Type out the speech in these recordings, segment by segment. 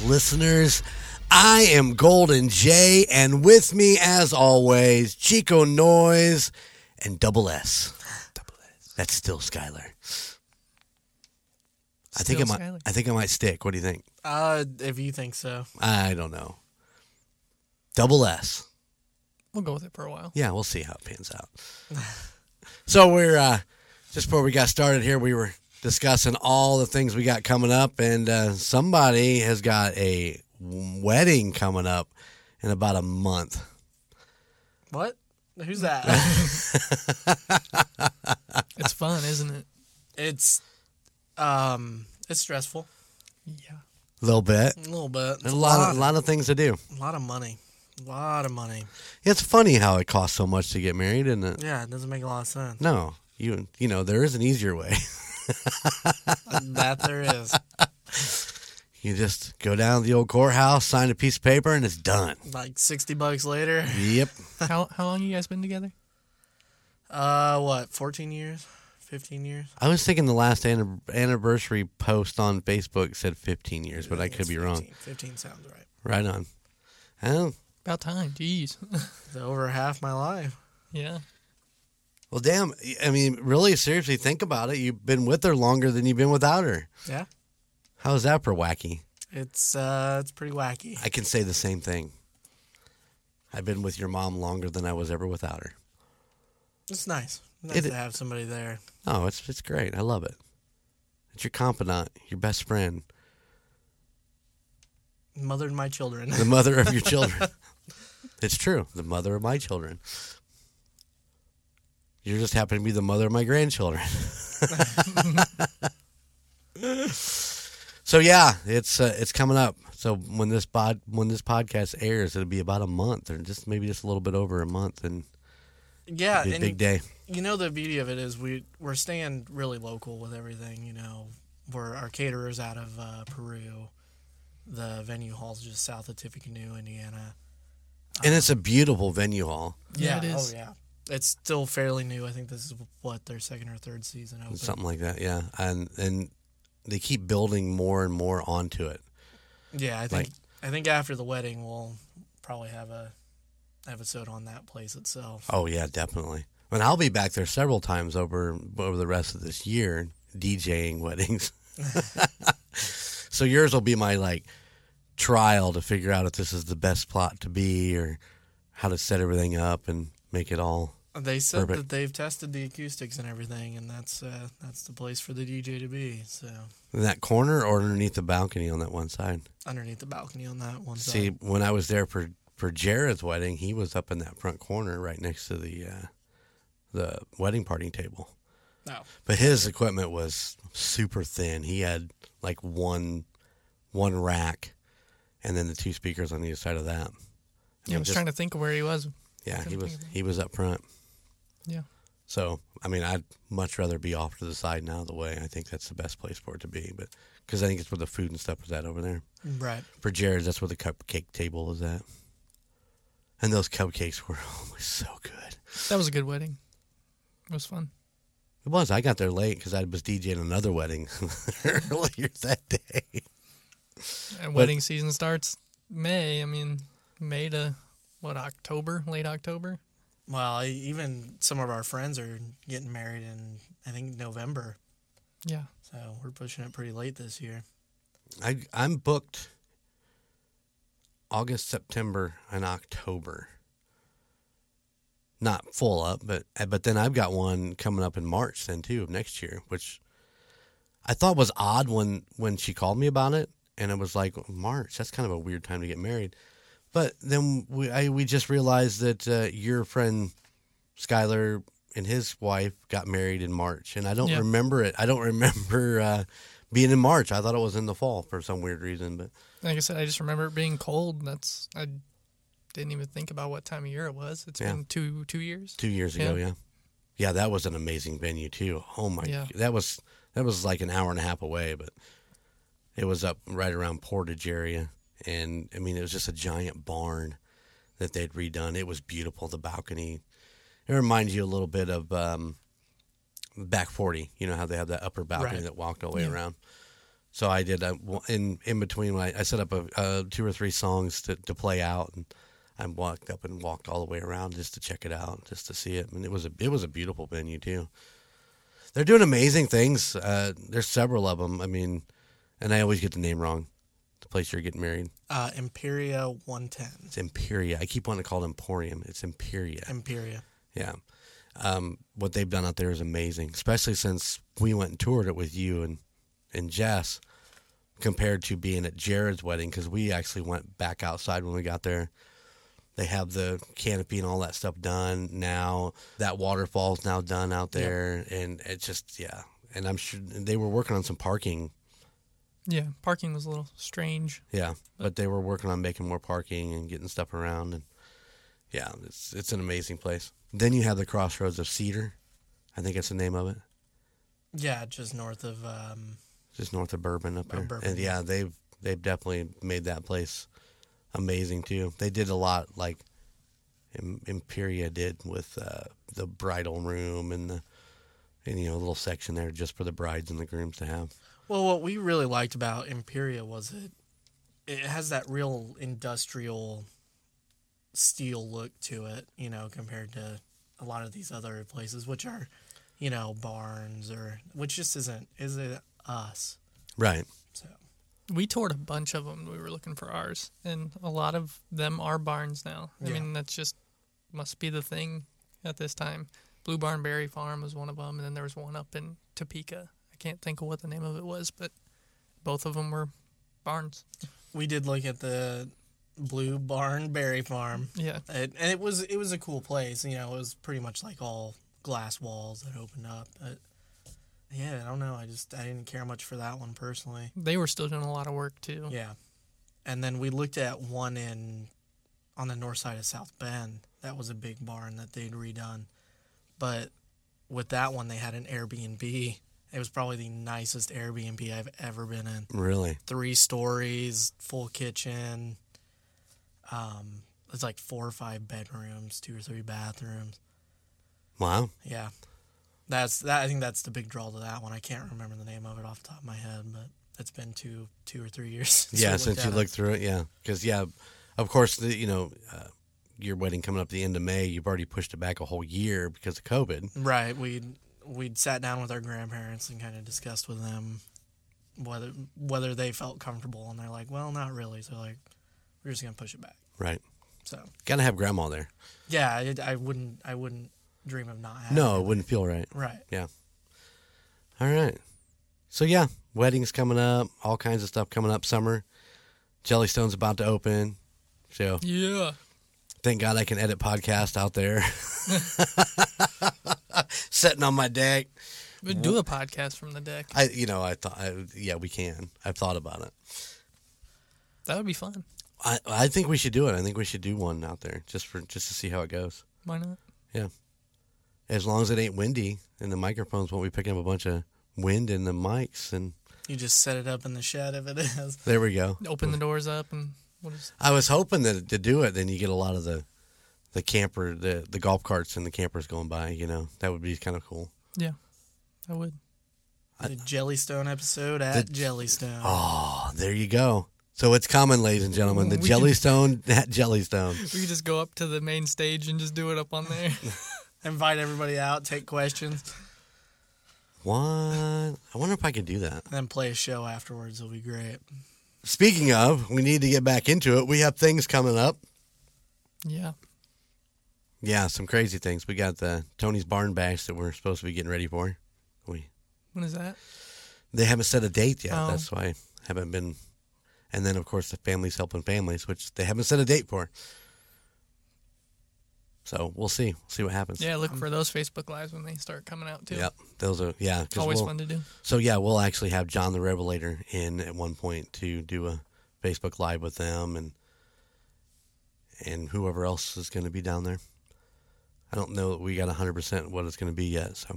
podcast listeners. I am Golden J, and with me, as always, Chico Noise and Double S. Double S. That's still Skylar. I think it Still might. Skylar. I think I might stick. What do you think? Uh, if you think so. I don't know. Double S. We'll go with it for a while. Yeah, we'll see how it pans out. so we're uh, just before we got started here, we were discussing all the things we got coming up, and uh, somebody has got a wedding coming up in about a month. What? Who's that? It's fun, isn't it? it's um, it's stressful Yeah. A little bit. a little bit. There's a lot, of, lot of things to do. a lot of money, a lot of money. It's funny how it costs so much to get married, isn't it? Yeah, it doesn't make a lot of sense. No, you you know there is an easier way. that there is. You just go down to the old courthouse, sign a piece of paper, and it's done. Like sixty bucks later. Yep. How how long you guys been together? Uh, what? Fourteen years? Fifteen years? I was thinking the last anni- anniversary post on Facebook said 15 years, but I think could it's be wrong. 15. Sounds right. Right on. Oh, About time. Jeez. Over half my life. yeah. Well, damn. I mean, really, seriously, think about it. You've been with her longer than you've been without her. Yeah. How's that for wacky? It's uh, it's pretty wacky. I can say the same thing. I've been with your mom longer than I was ever without her. It's nice. Nice It- to have somebody there. Oh, it's it's great. I love it. It's your confidant, your best friend, Mothered my children. the mother of your children. it's true, the mother of my children. You just happen to be the mother of my grandchildren. so yeah, it's uh, it's coming up. So when this pod when this podcast airs, it'll be about a month, or just maybe just a little bit over a month, and yeah, it'll be a and big day. you know the beauty of it is we we're staying really local with everything. You know, we're our caterers out of uh, Peru. The venue hall's just south of Tippecanoe, Indiana. And it's a beautiful venue hall. Yeah, it is. Oh yeah, it's still fairly new. I think this is what their second or third season open. something like that. Yeah, and and they keep building more and more onto it. Yeah, I think Like- I think after the wedding we'll probably have a episode on that place itself. Oh yeah, definitely. And I'll be back there several times over over the rest of this year, DJing weddings. so yours will be my like trial to figure out if this is the best plot to be or how to set everything up and make it all. They said Perfect. that they've tested the acoustics and everything, and that's uh, that's the place for the DJ to be. So In that corner or underneath the balcony on that one side. underneath the balcony on that one side. See, side. when I was there for for Jared's wedding, he was up in that front corner right next to the uh, the wedding party table. No. But his equipment was super thin. He had like one one rack, and then the two speakers on either side of that. Yeah, I was just- trying to think of where he was. Yeah, he was think of it. he was up front. Yeah. So I mean, I'd much rather be off to the side now. The way I think that's the best place for it to be, but because I think it's where the food and stuff is at over there. Right. For Jared's, that's where the cupcake table is at. And those cupcakes were always so good. That was a good wedding. It was fun. It was. I got there late because I was DJing another wedding earlier that day. Uh, and wedding season starts May. I mean, May to what October, late October. Well, even some of our friends are getting married in I think November, Yeah. so we're pushing it pretty late this year. I I'm booked August, September, and October. Not full up, but eh, but then I've got one coming up in March then too of next year, which I thought was odd when when she called me about it, and it was like March. That's kind of a weird time to get married. But then we I, we just realized that uh, your friend Skylar and his wife got married in March, and I don't Yeah. remember it. I don't remember uh, being in March. I thought it was in the fall for some weird reason, but Like I said, I just remember it being cold. That's I didn't even think about what time of year it was. It's Yeah. been two two years. two years ago, Yeah. yeah, yeah, that was an amazing venue too. Oh my, Yeah. that was that was like an hour and a half away, but it was up right around Portage area, and I mean it was just a giant barn that they'd redone. It was beautiful. The balcony, it reminds you a little bit of. Um, back 40 you know how they have that upper balcony Right. that walked all the way Yeah. around So I did uh, in in between. I, I set up a, uh, two or three songs to, to play out, and I walked up and walked all the way around just to check it out, just to see it. And it was a it was a beautiful venue too. They're doing amazing things. Uh, there's several of them. I mean, and I always get the name wrong. The place you're getting married. Uh, Imperia 110. It's Imperia. I keep wanting to call it Emporium. It's Imperia. Imperia. Yeah. Um, what they've done out there is amazing, especially since we went and toured it with you and, and Jess compared to being at Jared's wedding because we actually went back outside when we got there. They have the canopy and all that stuff done now. That waterfall's now done out there, and it's just yeah. And I'm sure they were working on some parking. Yeah, parking was a little strange. Yeah, but they were working on making more parking and getting stuff around, and yeah, it's it's an amazing place. Then you have the Crossroads of Cedar, I think that's the name of it. Yeah, just north of. Um, just north of Bourbon up there. Bourbon, and yeah, yeah. they've they've definitely made that place amazing too. They did a lot like Imperia did with uh, the bridal room and the and you know a little section there just for the brides and the grooms to have. Well, what we really liked about Imperia was it it has that real industrial steel look to it, you know, compared to a lot of these other places, which are, you know, barns or which just isn't is it us. Right. So We toured a bunch of them. We were looking for ours, and a lot of them are barns now. I Yeah. mean, that's just must be the thing at this time. Blue Barn Berry Farm was one of them, and then there was one up in Topeka. Can't think of what the name of it was, but both of them were barns. we did look at the Blue Barn Berry Farm. Yeah, It, and it was it was a cool place. You know, it was pretty much like all glass walls that opened up. But yeah, I don't know. I just I didn't care much for that one personally. they were still doing a lot of work too. Yeah, and then we looked at one in on the north side of South Bend. That was a big barn that they'd redone. But with that one, they had an Airbnb. It was probably the nicest Airbnb I've ever been in. Really. Three stories, full kitchen. Um, it's like four or five bedrooms, two or three bathrooms. Wow. Yeah, that's that. I think that's the big draw to that one. I can't remember the name of it off the top of my head, but it's been two, two or three years. since yeah, since you it. looked through it, yeah, because yeah, of course, the, you know, uh, your wedding coming up the end of May, you've already pushed it back a whole year because of COVID. Right. We'd we'd sat down with our grandparents and kind of discussed with them whether whether they felt comfortable, and they're like, "Well, not really." So like, we're just gonna push it back. Right. So Got to have grandma there. yeah, I, I wouldn't I wouldn't dream of not having. No, it it. wouldn't feel right. Right. Yeah. All right. So yeah, weddings coming up, all kinds of stuff coming up. Summer, Jellystone's about to open. So Yeah. Thank God I can edit podcast out there. Sitting on my deck. We do a podcast from the deck. I, you know, I thought, I, yeah, we can. I've thought about it. That would be fun. I, I think we should do it. I think we should do one out there just for just to see how it goes. Why not? Yeah, as long as it ain't windy and the microphones won't be picking up a bunch of wind in the mics, and You just set it up in the shed if it is. there we go. Open the doors up and we'll I was hoping that to do it, then you get a lot of the the camper, the the golf carts and the campers going by. You know, that would be kind of cool. yeah. I would. The Jellystone episode at The- Jellystone. Oh, there you go. So it's common, ladies and gentlemen. The We can- Jellystone at Jellystone. We could just go up to the main stage and just do it up on there. Invite everybody out, take questions, What? I wonder if I could do that. and then play a show afterwards. It'll be great. Speaking of, we need to get back into it. We have things coming up. yeah. Yeah, some crazy things. We got the Tony's Barn Bash that we're supposed to be getting ready for. We When is that? they haven't set a date yet. Oh. That's why I haven't been. And then of course the families helping families, which they haven't set a date for. So we'll see. See what happens. Yeah, look for those Facebook lives when they start coming out too. Yep. Those are yeah. 'cause Always we'll- fun to do. So yeah, we'll actually have John the Revelator in at one point to do a Facebook live with them and and whoever else is going to be down there. I don't know that we got hundred percent what it's going to be yet. So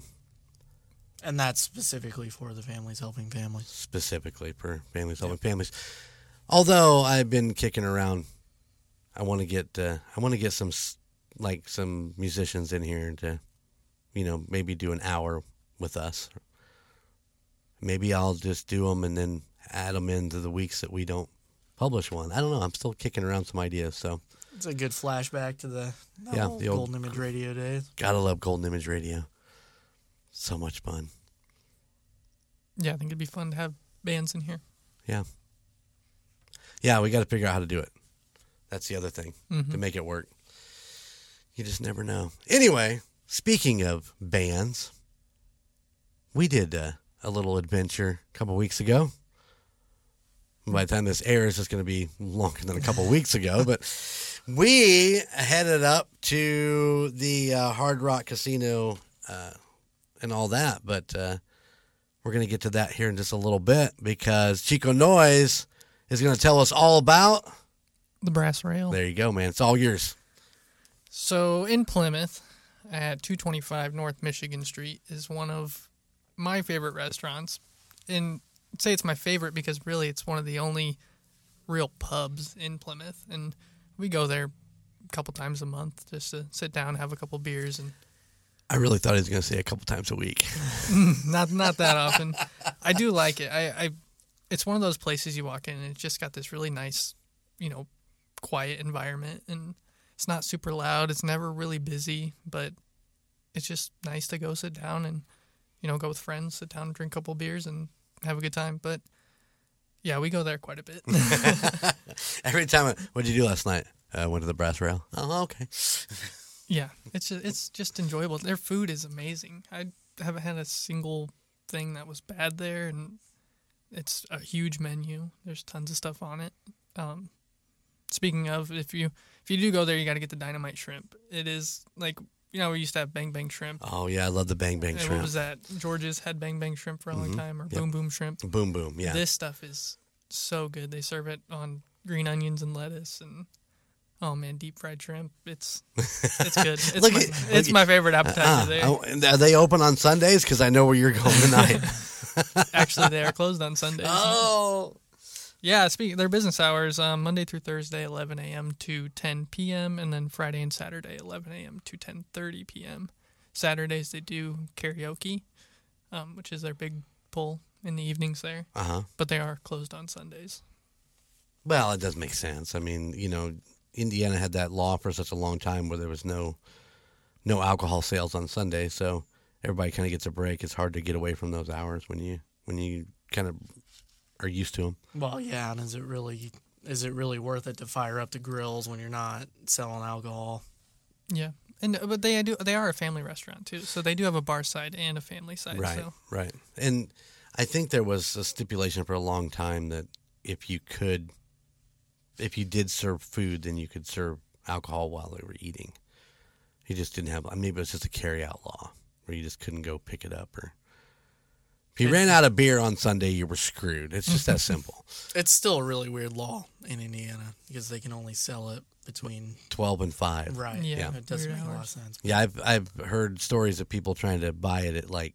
And that's specifically for the families helping families. specifically for families helping families. Although I've been kicking around, I want to get uh, I want to get some s- like some musicians in here to, you know, maybe do an hour with us. Maybe I'll just do them and then add them into the weeks that we don't publish one. I don't know. I'm still kicking around some ideas. So It's a good flashback to the, the Yeah, old the old- Golden Image Radio days. gotta love Golden Image Radio. So much fun. Yeah, I think it'd be fun to have bands in here. Yeah. Yeah, we got to figure out how to do it. That's the other thing Mm-hmm. to make it work. You just never know. Anyway, speaking of bands, we did uh, a little adventure a couple weeks ago. By the time this airs, it's going to be longer than a couple weeks ago, but we headed up to the uh, Hard Rock Casino uh, and all that. But uh, we're going to get to that here in just a little bit because Chico Noise is going to tell us all about. The Brass Rail. There you go, man. It's all yours. So in Plymouth, at 225 North Michigan Street, is one of my favorite restaurants. And I'd say it's my favorite because really it's one of the only real pubs in Plymouth, and we go there a couple times a month just to sit down, have a couple beers, and I really thought he was going to say a couple times a week. not not that often. I do like it. I, I it's one of those places you walk in and it's just got this really nice, you know, quiet environment and it's not super loud. It's never really busy, but it's just nice to go sit down and you know go with friends, sit down, drink a couple beers, and have a good time. But yeah, we go there quite a bit. Every time, what did you do last night? Uh, went to the brass rail. Oh, okay. yeah, it's just, it's just enjoyable. Their food is amazing. I haven't had a single thing that was bad there, and it's a huge menu. There's tons of stuff on it. Um, speaking of, if you if you do go there, you got to get the dynamite shrimp. It is like you know we used to have bang bang shrimp. Oh yeah, I love the bang bang And what shrimp. was that? George's had bang bang shrimp for a long time, or boom boom shrimp. Boom boom. Yeah. This stuff is so good. They serve it on green onions and lettuce and oh man, deep fried shrimp. It's it's good. It's, Look my, at- it's look my favorite appetizer Ah, there. oh, and are they open on Sundays? Because I know where you're going tonight. Actually, they are closed on Sundays. oh. Yeah, speaking their business hours, um, Monday through Thursday, 11 a.m. to 10 p.m., and then Friday and Saturday, 11 a.m. to 10:30 p.m. Saturdays they do karaoke, um, which is their big pull in the evenings there, Uh huh. but they are closed on Sundays. Well, it does make sense. I mean, you know, Indiana had that law for such a long time where there was no no alcohol sales on Sunday, so everybody kind of gets a break. It's hard to get away from those hours when you when you kind of are used to them. Well, oh, yeah, and is it really is it really worth it to fire up the grills when you're not selling alcohol? Yeah, and but they do they are a family restaurant too, so they do have a bar side and a family side. Right, So right. And I think there was a stipulation for a long time that if you could, if you did serve food, then you could serve alcohol while they were eating. You just didn't have. Maybe it was just a carry-out law where you just couldn't go pick it up, or if you ran out of beer on Sunday, you were screwed. It's just that simple. It's still a really weird law in Indiana because they can only sell it between Twelve and five. right. Yeah, it doesn't weird make a lot of sense. Yeah, I've I've heard stories of people trying to buy it at like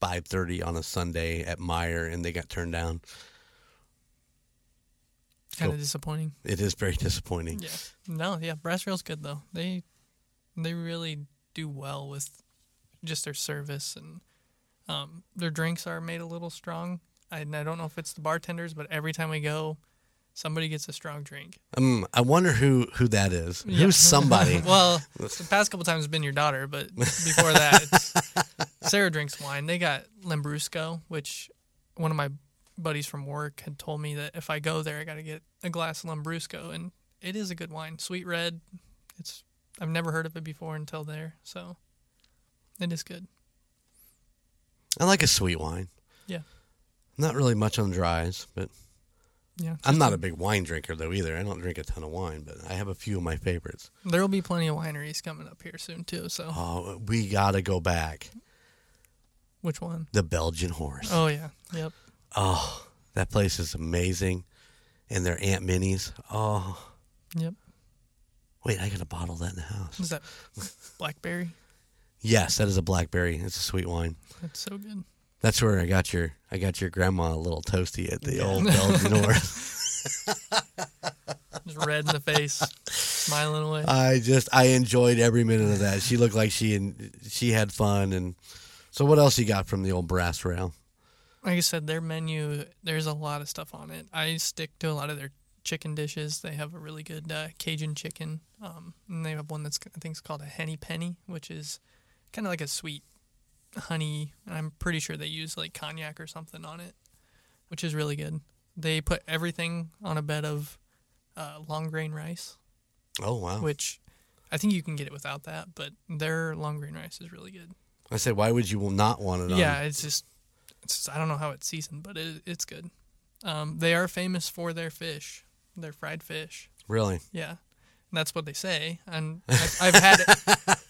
five thirty on a Sunday at Meijer, and they got turned down. kind Cool. of disappointing. It is very disappointing. Yeah. No, yeah, Brass Rail's good though. They they really do well with just their service and um, their drinks are made a little strong. I, and I don't know if it's the bartenders, but every time we go, somebody gets a strong drink. Um, I wonder who who that is. Yeah. Who's somebody? well, the past couple times has been your daughter, but before that, it's, Sarah drinks wine. They got Lambrusco, which one of my buddies from work had told me that if I go there, I got to get a glass of Lambrusco, and it is a good wine, sweet red. It's I've never heard of it before until there, so it is good. I like a sweet wine. Yeah. Not really much on dries, but Yeah, I'm not a big wine drinker though either. I don't drink a ton of wine, but I have a few of my favorites. There will be plenty of wineries coming up here soon too. So Oh, we gotta go back. which one? The Belgian horse. Oh yeah, yep. Oh, that place is amazing. And their Aunt Minnie's. Oh, Yep. wait, I got a bottle of that in the house. Is that blackberry? Yes, that is a blackberry. It's a sweet wine. That's so good. That's where I got your I got your grandma a little toasty at the Yeah. old Belgian horse. Just red in the face, smiling away. I just I enjoyed every minute of that. She looked like she and she had fun and so what else you got from the old brass rail? like I said, their menu, there's a lot of stuff on it. I stick to a lot of their chicken dishes. They have a really good uh, Cajun chicken. Um, and they have one that's, I think, it's called a henny penny, which is kind of like a sweet honey. I'm pretty sure they use like cognac or something on it, which is really good. They put everything on a bed of uh, long grain rice, Oh wow! which I think you can get it without that, but their long grain rice is really good. I said, why would you not want it on? Yeah, it's just, it's just, I don't know how it's seasoned, but it, it's good. Um, they are famous for their fish, their fried fish. really. Yeah, that's what they say, and I've, I've had it.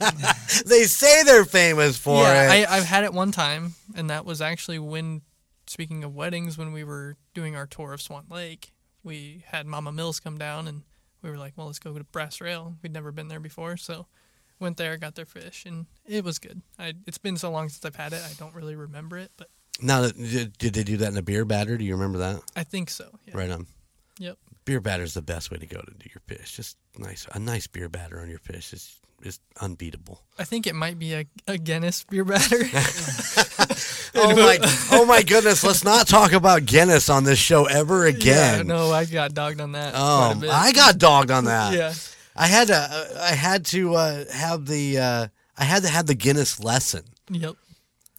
They say they're famous for yeah, it. I, I've had it one time, and that was actually when, speaking of weddings, when we were doing our tour of Swan Lake, we had Mama Mills come down, and we were like, well, let's go to Brass Rail. We'd never been there before, so went there, got their fish, and it was good. I, it's been so long since I've had it, I don't really remember it, but now, did, did they do that in a beer batter? Do you remember that? I think so. Yeah. Right on. Yep. Beer batter is the best way to go to do your fish. Just nice, a nice beer batter on your fish is is unbeatable. I think it might be a, a Guinness beer batter. Oh my, oh my goodness! Let's not talk about Guinness on this show ever yeah, again. no, I got dogged on that. Oh. I got dogged on that. yeah. I had to, uh, I had to uh, have the, uh, I had to have the Guinness lesson. Yep.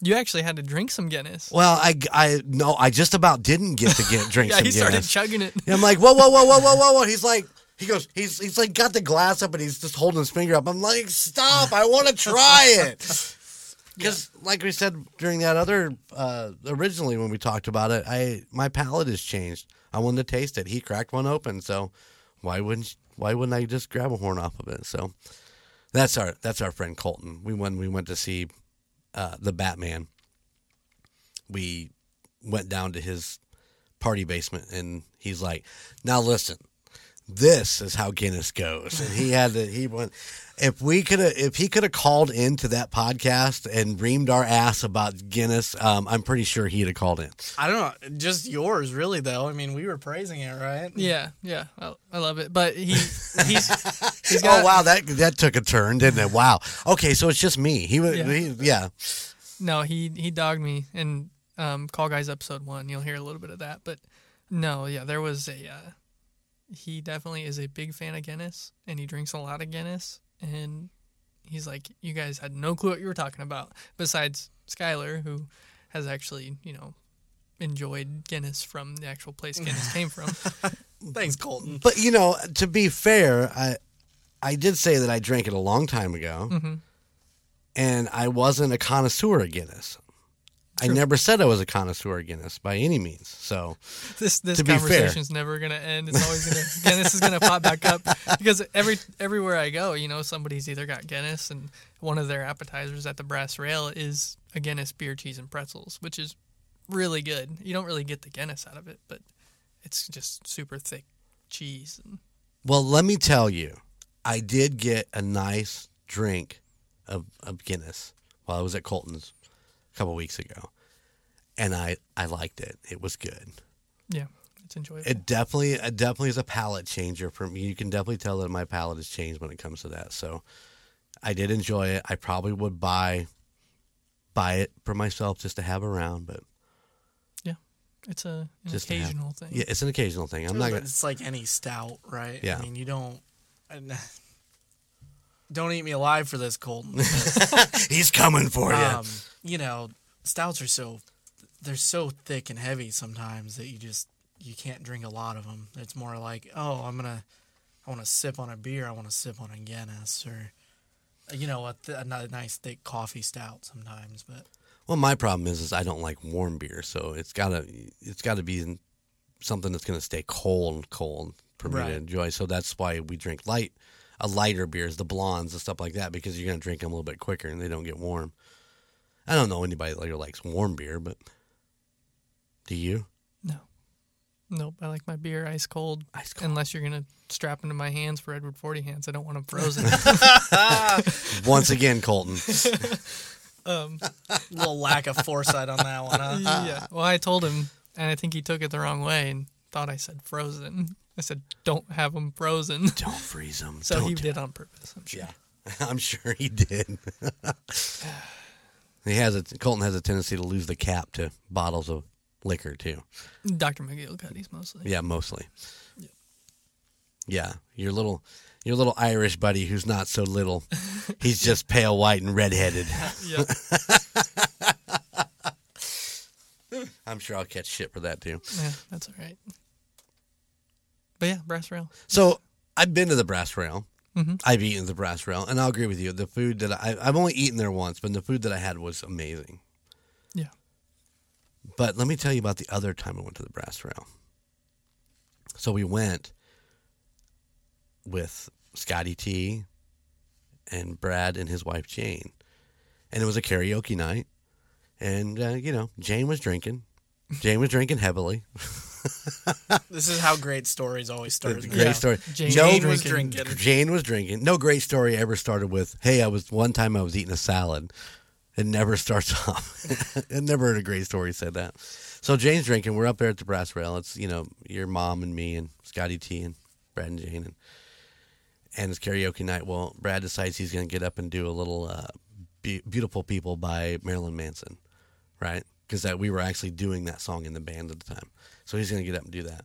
You actually had to drink some Guinness. Well, I, I no, I just about didn't get to get drink some Guinness. yeah, some he started chugging it. And I'm like, whoa, whoa, whoa, whoa, whoa, whoa, whoa. He's like, he goes, he's he's like got the glass up and he's just holding his finger up. I'm like, stop! I want to try it. Because, like we said during that other uh, originally when we talked about it, I my palate has changed. I wanted to taste it. He cracked one open, so why wouldn't why wouldn't I just grab a horn off of it? So that's our that's our friend Colton. We when we went to see uh, the Batman, we went down to his party basement and he's like, "Now listen, this is how Guinness goes." And he had to he went if we could have if he could have called into that podcast and reamed our ass about Guinness, um, I'm pretty sure he'd have called in. I don't know, just yours, really. Though I mean, we were praising it, right? Yeah, yeah, I, I love it. But he he's he's got oh wow, that that took a turn, didn't it? Wow. Okay, so it's just me. He was Yeah. he, yeah. no he he dogged me in um, Call Guys episode one. You'll hear a little bit of that, but no, yeah, there was a uh, he definitely is a big fan of Guinness and he drinks a lot of Guinness and he's like, you guys had no clue what you were talking about. Besides Skylar, who has actually you know enjoyed Guinness from the actual place Guinness came from. Thanks, Colton. But you know, to be fair, I I did say that I drank it a long time ago, Mhm. and I wasn't a connoisseur of Guinness. I never said I was a connoisseur of Guinness by any means. So this this To be fair. conversation's never gonna end. It's always gonna Guinness is gonna pop back up because every everywhere I go, you know, somebody's either got Guinness and one of their appetizers at the Brass Rail is a Guinness beer, cheese, and pretzels, which is really good. You don't really get the Guinness out of it, but it's just super thick cheese. And, Well, let me tell you, I did get a nice drink of, of Guinness while I was at Colton's a couple weeks ago, and I I liked it. It was good. yeah, it's enjoyable. It definitely it definitely is a palate changer for me. You can definitely tell that my palate has changed when it comes to that. So I did enjoy it. I probably would buy buy it for myself just to have around, but yeah, it's a an Just to have- occasional thing. yeah, it's an occasional thing. I'm not gonna. It's like any stout, right? Yeah. I mean, you don't. Don't eat me alive for this, Colton. He's coming for you. um, you know, stouts are so they're so thick and heavy sometimes that you just you can't drink a lot of them. It's more like, oh, I'm gonna, I want to sip on a beer. I want to sip on a Guinness or, you know, a, th- a nice thick coffee stout sometimes. But Well, my problem is, is I don't like warm beer, so it's gotta it's gotta be something that's gonna stay cold, cold for me Right. to enjoy. So that's why we drink light, a lighter beers, the blondes and stuff like that, because you're gonna drink them a little bit quicker and they don't get warm. I don't know anybody that likes warm beer, but do you? No. Nope. I like my beer ice cold. Ice cold. Unless you're gonna strap into my hands for Edward Forty hands, I don't want them frozen. Once again, Colton. um, a little lack of foresight on that one. Huh? yeah. Well, I told him, and I think he took it the wrong way and thought I said frozen. I said, "Don't have them frozen." Don't freeze them. So don't he do- did on purpose. I'm sure. Yeah, I'm sure he did. he has a Colton has a tendency to lose the cap to bottles of liquor too. Dr. McGillicuddy's mostly. Yeah, mostly. Yeah, your little your little Irish buddy who's not so little. He's just pale white and redheaded. Yep. I'm sure I'll catch shit for that too. yeah, that's all right. But yeah, brass rail. So I've been to the Brass Rail. Mhm. I've eaten the Brass Rail, and I'll agree with you. The food that I, I've only eaten there once, but the food that I had was amazing. Yeah. But let me tell you about the other time I went to the Brass Rail. So we went with Scotty T and Brad and his wife Jane, and it was a karaoke night. And uh, you know, Jane was drinking. Jane was drinking heavily. This is how great stories always start. Great Yeah. story. Jane no, Jane was drinking. Jane was drinking. No great story ever started with, "Hey, I was one time I was eating a salad." It never starts off. it never heard a great story said that. So Jane's drinking. We're up there at the brass rail. It's you know your mom and me and Scotty T and Brad and Jane and and it's karaoke night. Well, Brad decides he's going to get up and do a little uh, Be- "Beautiful People" by Marilyn Manson, right? Because that we were actually doing that song in the band at the time. So he's going to get up and do that.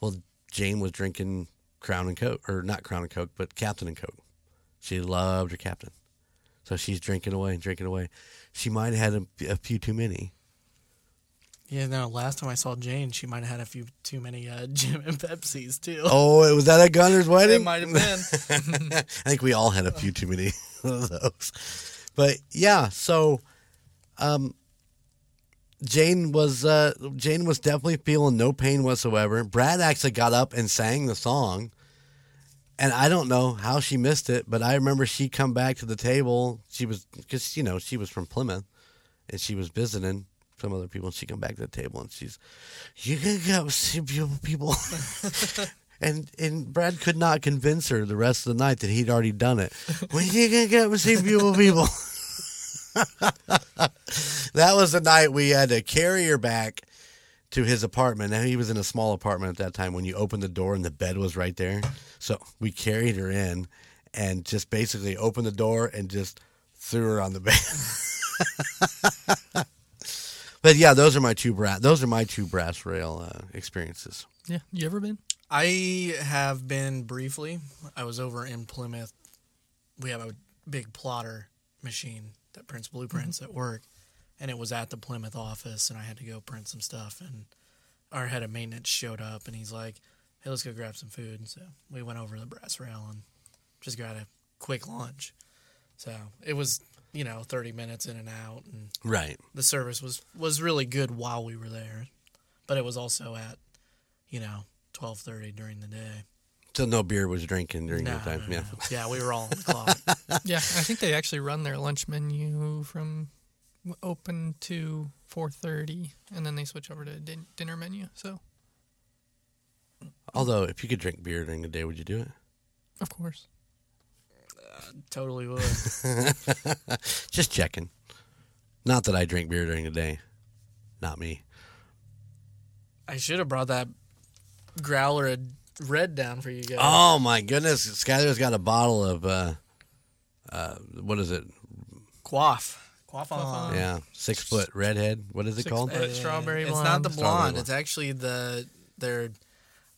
Well, Jane was drinking Crown and Coke, or not Crown and Coke, but Captain and Coke. She loved her Captain. So she's drinking away and drinking away. She might have had a, a few too many. Yeah, no. Last time I saw Jane, she might have had a few too many uh, Jim and Pepsis too. Oh, was that at Gunner's wedding? it might have been. I think we all had a few too many of those. But yeah, so um, Jane was uh, Jane was definitely feeling no pain whatsoever. Brad actually got up and sang the song, and I don't know how she missed it, but I remember she come back to the table. She was because you know she was from Plymouth, and she was visiting some other people. And she come back to the table and she's, "You can go see beautiful people." And and Brad could not convince her the rest of the night that he'd already done it. When you get to see beautiful people? that was the night we had to carry her back to his apartment. Now he was in a small apartment at that time. When you opened the door and the bed was right there, so we carried her in and just basically opened the door and just threw her on the bed. but yeah, those are my two brass. Those are my two brass rail uh, experiences. Yeah. You ever been? I have been briefly. I was over in Plymouth. We have a big plotter machine that prints blueprints at work, and it was at the Plymouth office, and I had to go print some stuff. And our head of maintenance showed up, and he's like, "Hey, let's go grab some food." So we went over to the brass rail and just got a quick lunch. So it was, you know, thirty minutes in and out, and Right. the service was was really good while we were there, but it was also at, you know, twelve thirty during the day. So no beer was drinking during No, that time. no, yeah. no. yeah, we were all on the clock. Yeah. I think they actually run their lunch menu from open to 4:30 and then they switch over to din- dinner menu. So, Although, if you could drink beer during the day, would you do it? of course. totally would. Just checking. Not that I drink beer during the day. Not me. I should have brought that growler of red down for you guys. Oh my goodness, Skylar's got a bottle of uh, uh, what is it? Quaff. Quaff Quaff on. on. Yeah, six foot redhead. What is it Six called? foot. strawberry It's not the blonde. Strawberry blonde. It's actually the their.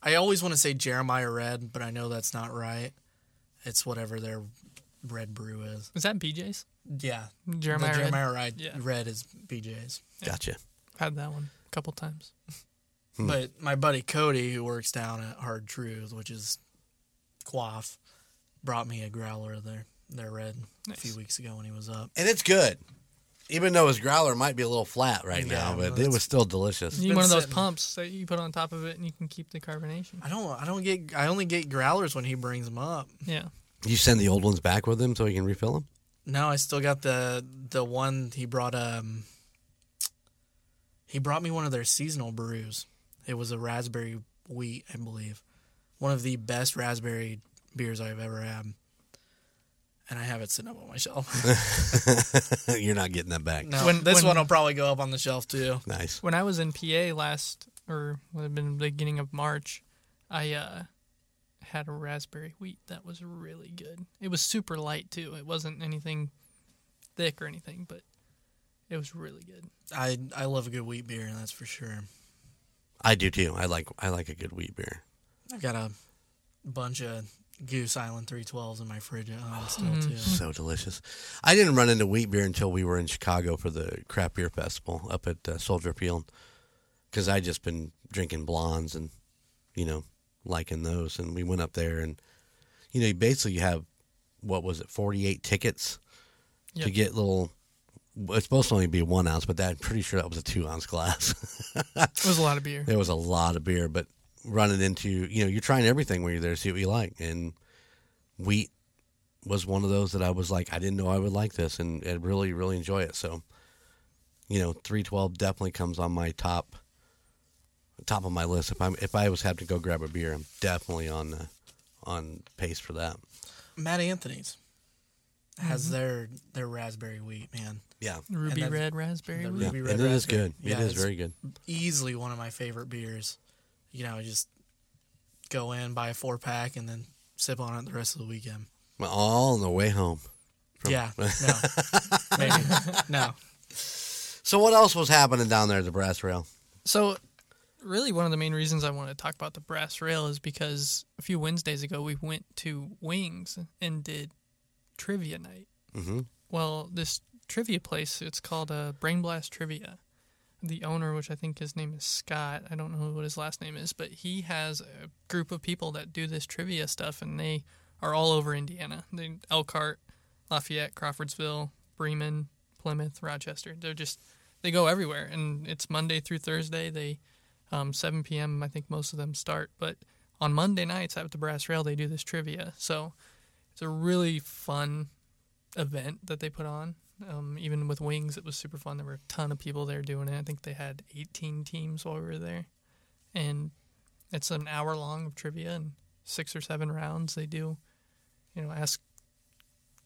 I always want to say Jeremiah Red, but I know that's not right. It's whatever their red brew is. Is that BJ's? Yeah, Jeremiah, the Red? Jeremiah Red, Yeah. Red is BJ's. Gotcha. Had that one a couple times. Hmm. But my buddy Cody, who works down at Hard Truth, which is Quaff, brought me a growler of their their red a few weeks ago when he was up. And it's good, even though his growler might be a little flat right Yeah, now, but it was still delicious. You need one of those sitting- pumps that you put on top of it and you can keep the carbonation. I don't I don't get I only get growlers when he brings them up. Yeah. You send the old ones back with him so he can refill them. No, I still got the the one he brought. Um, he brought me one of their seasonal brews. It was a raspberry wheat, I believe, one of the best raspberry beers I've ever had. And I have it sitting up on my shelf. You're not getting that back. No, When- this when- one will probably go up on the shelf too. Nice. When I was in PA last, or would have been the beginning of March, I uh, had a raspberry wheat that was really good. It was super light too. It wasn't anything thick or anything, but it was really good. I I love a good wheat beer, and that's for sure. I do too. I like I like a good wheat beer. I've got a bunch of Goose Island 312s in my fridge at home still Mm. too. So delicious. I didn't run into wheat beer until we were in Chicago for the craft beer festival up at uh, Soldier Field, because I'd just been drinking blondes and you know liking those, and we went up there and you know you basically have what was it forty eight tickets to get little. It's supposed to only be one ounce, but that, I'm pretty sure that was a two ounce glass. It was a lot of beer. there was a lot of beer, but running into you know you're trying everything when you're there to see what you like, and wheat was one of those that I was like I didn't know I would like this, and I really really enjoy it. So, you know, three twelve definitely comes on my top top of my list. If I'm if I was have to go grab a beer, I'm definitely on the, on pace for that. Mad Anthony's has mm-hmm. their their raspberry wheat, man. Yeah, Ruby red raspberry. the wheat. yeah, Ruby and Red it is Raspberry. good. Yeah, it's- very good. Easily one of my favorite beers. You know, just go in, buy a four pack, and then sip on it the rest of the weekend. Well, All on the way home. From- yeah, no, maybe no. So what else was happening down there at the Brass Rail? So, really, one of the main reasons I want to talk about the brass rail is because a few Wednesdays ago we went to Wings and did trivia night. hmm Well, this trivia place, it's called uh, Brain Blast Trivia. The owner, which I think his name is Scott, I don't know what his last name is, but he has a group of people that do this trivia stuff, and they are all over Indiana. They Elkhart, Lafayette, Crawfordsville, Bremen, Plymouth, Rochester. They're just they go everywhere, and it's Monday through Thursday. They um, 7 p.m. I think most of them start, but on Monday nights at the Brass Rail they do this trivia. So it's a really fun event that they put on. Um, even with Wings, it was super fun. There were a ton of people there doing it. I think they had 18 teams while we were there, and it's an hour long of trivia and six or seven rounds. They do, you know, ask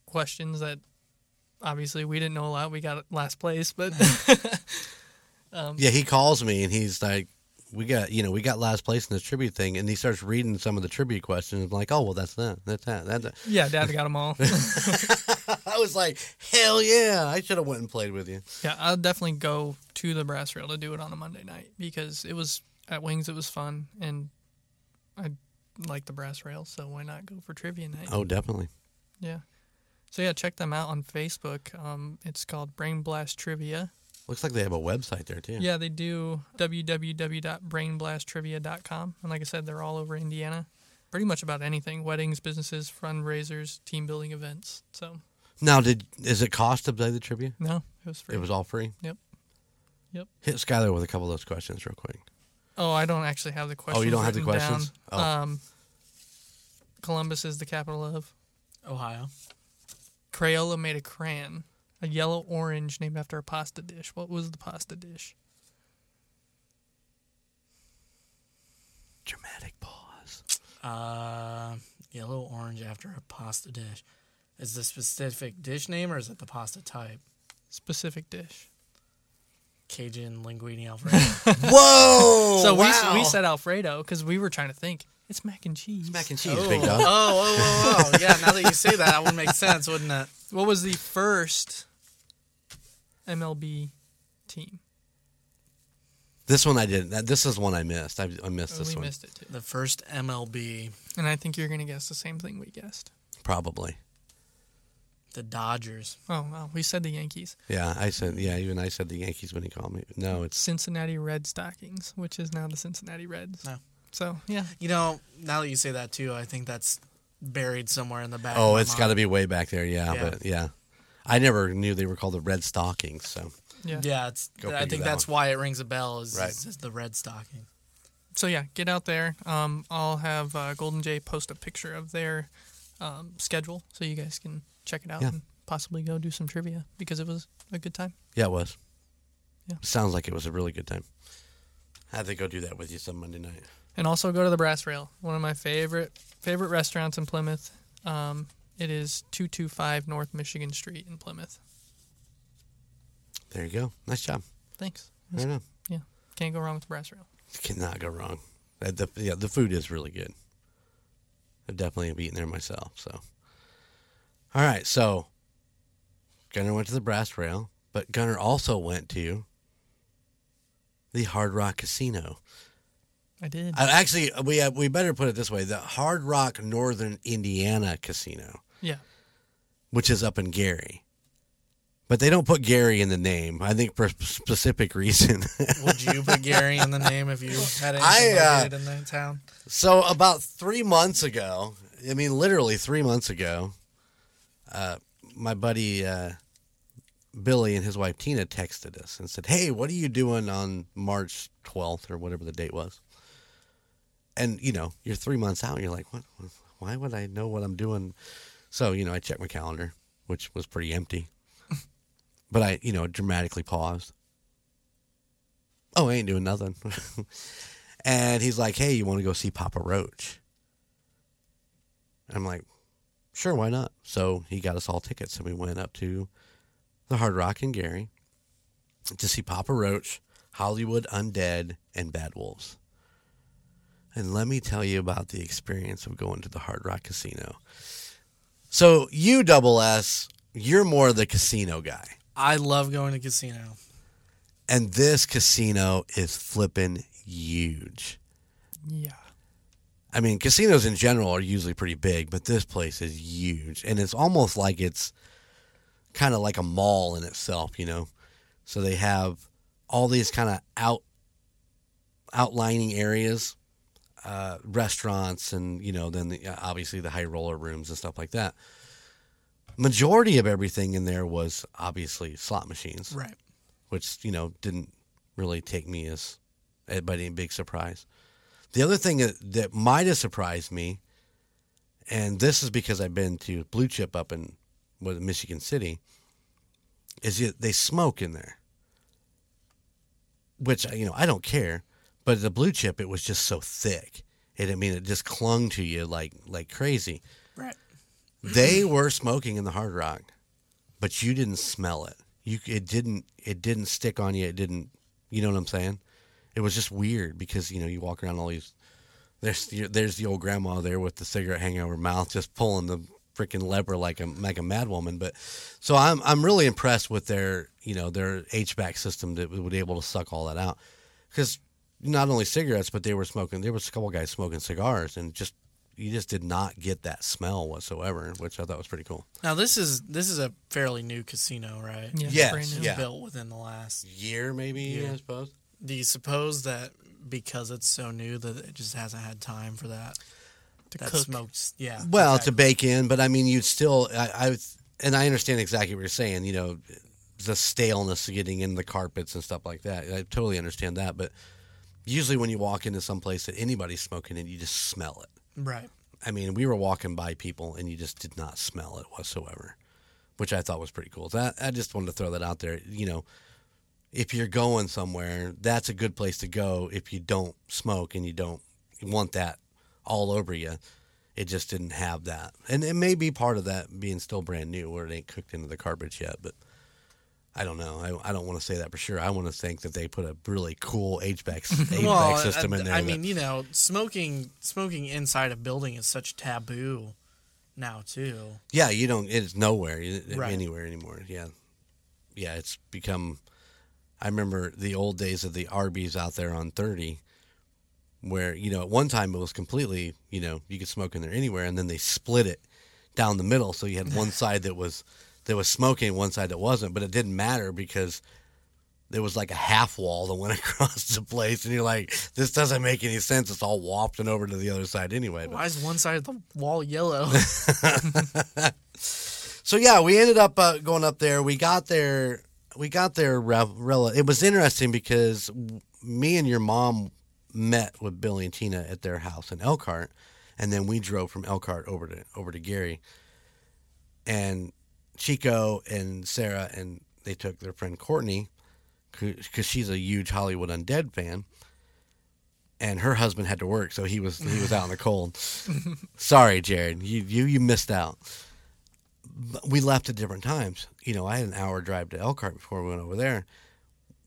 questions that obviously we didn't know a lot. We got last place, but um, Yeah, he calls me and he's like, "We got you know we got last place in this tribute thing," and he starts reading some of the tribute questions. I'm like, "Oh well, that's that. That's that. That." that." yeah, Dad got them all. I was like, "Hell yeah! I should have went and played with you." Yeah, I'll definitely go to the brass rail to do it on a Monday night because it was at Wings. It was fun, and I like the brass rail, so why not go for trivia night? Oh, definitely. Yeah. So yeah, check them out on Facebook. Um, it's called Brain Blast Trivia. Looks like they have a website there too. Yeah, they do www.brainblasttrivia.com, and like I said, they're all over Indiana. Pretty much about anything: weddings, businesses, fundraisers, team building events. So Now, did is it cost to play the trivia? no, it was free. It was all free. Yep. Yep. Hit Skylar with a couple of those questions real quick. Oh, I don't actually have the questions. Oh, you don't have the written down. questions? Oh. Um, Columbus is the capital of. Ohio. Crayola made a crayon, a yellow orange named after a pasta dish. What was the pasta dish? Dramatic pause. Uh, yellow orange after a pasta dish. Is the specific dish name or is it the pasta type? Specific dish. Cajun linguine alfredo. Whoa! so wow. we we said Alfredo because we were trying to think. It's mac and cheese. mac and cheese, oh, big oh, dog. oh, oh, oh, yeah. Now that you say that, that would make sense, wouldn't it? What was the first MLB team? This one I didn't. This is one I missed. I, I missed Oh, this we one. missed it too. The first MLB, And I think you're gonna guess the same thing we guessed. Probably. The Dodgers. Oh well, we said the Yankees. Yeah, I said. Yeah, even I said the Yankees when he called me. No, it's Cincinnati Red Stockings, which is now the Cincinnati Reds. No. So yeah, You know, now that you say that too, I think that's buried somewhere in the back. Oh, it's got to be way back there. Yeah, Yeah. but yeah, I never knew they were called the Red Stockings. So yeah. Yeah, it's. Go I think that that's one. why it rings a bell. Is, Right. is, is the red stocking. So yeah, get out there. Um, I'll have uh, Golden J post a picture of their um, schedule so you guys can check it out Yeah. and possibly go do some trivia because it was a good time. yeah, it was. Yeah. sounds like it was a really good time. I had to go do that with you some Monday night. And also go to the Brass Rail, one of my favorite favorite restaurants in Plymouth. Um, it is two two five North Michigan Street in Plymouth. There you go. Nice job. Thanks. I know. Yeah, can't go wrong with the Brass Rail. Cannot go wrong. The, yeah, the food is really good. I've definitely have eaten there myself. So, all right. So, Gunner went to the Brass Rail, but Gunner also went to the Hard Rock Casino. I did. I, actually, we uh, we better put it this way: the Hard Rock Northern Indiana Casino, yeah. which is up in Gary, but they don't put Gary in the name. I think for a specific reason. Would you put Gary in the name if you had anything I, uh, in that town? So about three months ago, I mean, literally three months ago, uh, my buddy uh, Billy and his wife Tina texted us and said, "Hey, what are you doing on March 12th or whatever the date was?" And you know, you're three months out, and you're like, "What? Why would I know what I'm doing?" So you know, I checked my calendar, which was pretty empty, but I, you know, dramatically paused. Oh, I ain't doing nothing. and he's like, "Hey, you want to go see Papa Roach?" I'm like, "Sure, why not?" So he got us all tickets, and we went up to the Hard Rock in Gary to see Papa Roach, Hollywood Undead, and Bad Wolves. And let me tell you about the experience of going to the Hard Rock Casino. So you, Double S, you're more the casino guy. I love going to casino. And this casino is flipping huge. Yeah. I mean, casinos in general are usually pretty big, but this place is huge. And it's almost like it's kind of like a mall in itself, you know? So they have all these kind of out outlining areas, uh, restaurants, and, you know, then the, obviously the high roller rooms and stuff like that. Majority of everything in there was obviously slot machines. Right. which you know didn't really take me as by any big surprise. The other thing that, that might have surprised me, and this is because I've been to Blue Chip up in Michigan City, is that they smoke in there, which you know I don't care, but the Blue Chip it was just so thick, and I mean it just clung to you like like crazy. Right. They were smoking in the Hard Rock, but you didn't smell it. You it didn't it didn't stick on you. It didn't. You know what I'm saying? It was just weird because you know you walk around all these. There's the, there's the old grandma there with the cigarette hanging out her mouth, just pulling the freaking lever like a like a mad woman. But so I'm I'm really impressed with their you know their HVAC system that would be able to suck all that out because not only cigarettes but they were smoking. There was a couple guys smoking cigars and just you just did not get that smell whatsoever, which I thought was pretty cool. Now this is this is a fairly new casino, right? Yeah. Yes, yeah. Built within the last. Year maybe Yeah. I suppose. Do you suppose that because it's so new that it just hasn't had time for that? To that cook. smoked, yeah. Well, exactly. to bake in, but I mean, you'd still, I, I, and I understand exactly what you're saying. You know, the staleness of getting in the carpets and stuff like that. I totally understand that. But usually, when you walk into some place that anybody's smoking in, you just smell it. right. I mean, we were walking by people, and you just did not smell it whatsoever, which I thought was pretty cool. So I, I just wanted to throw that out there. You know, if you're going somewhere, that's a good place to go. If you don't smoke and you don't want that all over you, it just didn't have that, and it may be part of that being still brand new, where it ain't cooked into the carpet yet. But I don't know. I, I don't want to say that for sure. I want to think that they put a really cool HVAC, HVAC Well, uh, system I, in there. I that- mean, you know, smoking smoking inside a building is such taboo now too. Yeah, you don't. It's nowhere Right. anywhere anymore. Yeah, yeah. It's become. I remember the old days of the Arby's out there on thirty, where you know at one time it was completely you know you could smoke in there anywhere, and then they split it down the middle, so you had one side that was that was smoking, one side that wasn't. But it didn't matter because there was like a half wall that went across the place, and you're like, this doesn't make any sense. It's all wafting over to the other side anyway. But Why is one side of the wall yellow? So yeah, we ended up uh, going up there. We got there. We got there. Rel- it was interesting because w- me and your mom met with Billy and Tina at their house in Elkhart, and then we drove from Elkhart over to over to Gary. And Chico and Sarah and they took their friend Courtney, because she's a huge Hollywood Undead fan. And her husband had to work, so he was he was out in the cold. Sorry, Jared, you you you missed out we left at different times. You know, I had an hour drive to Elkhart before we went over there.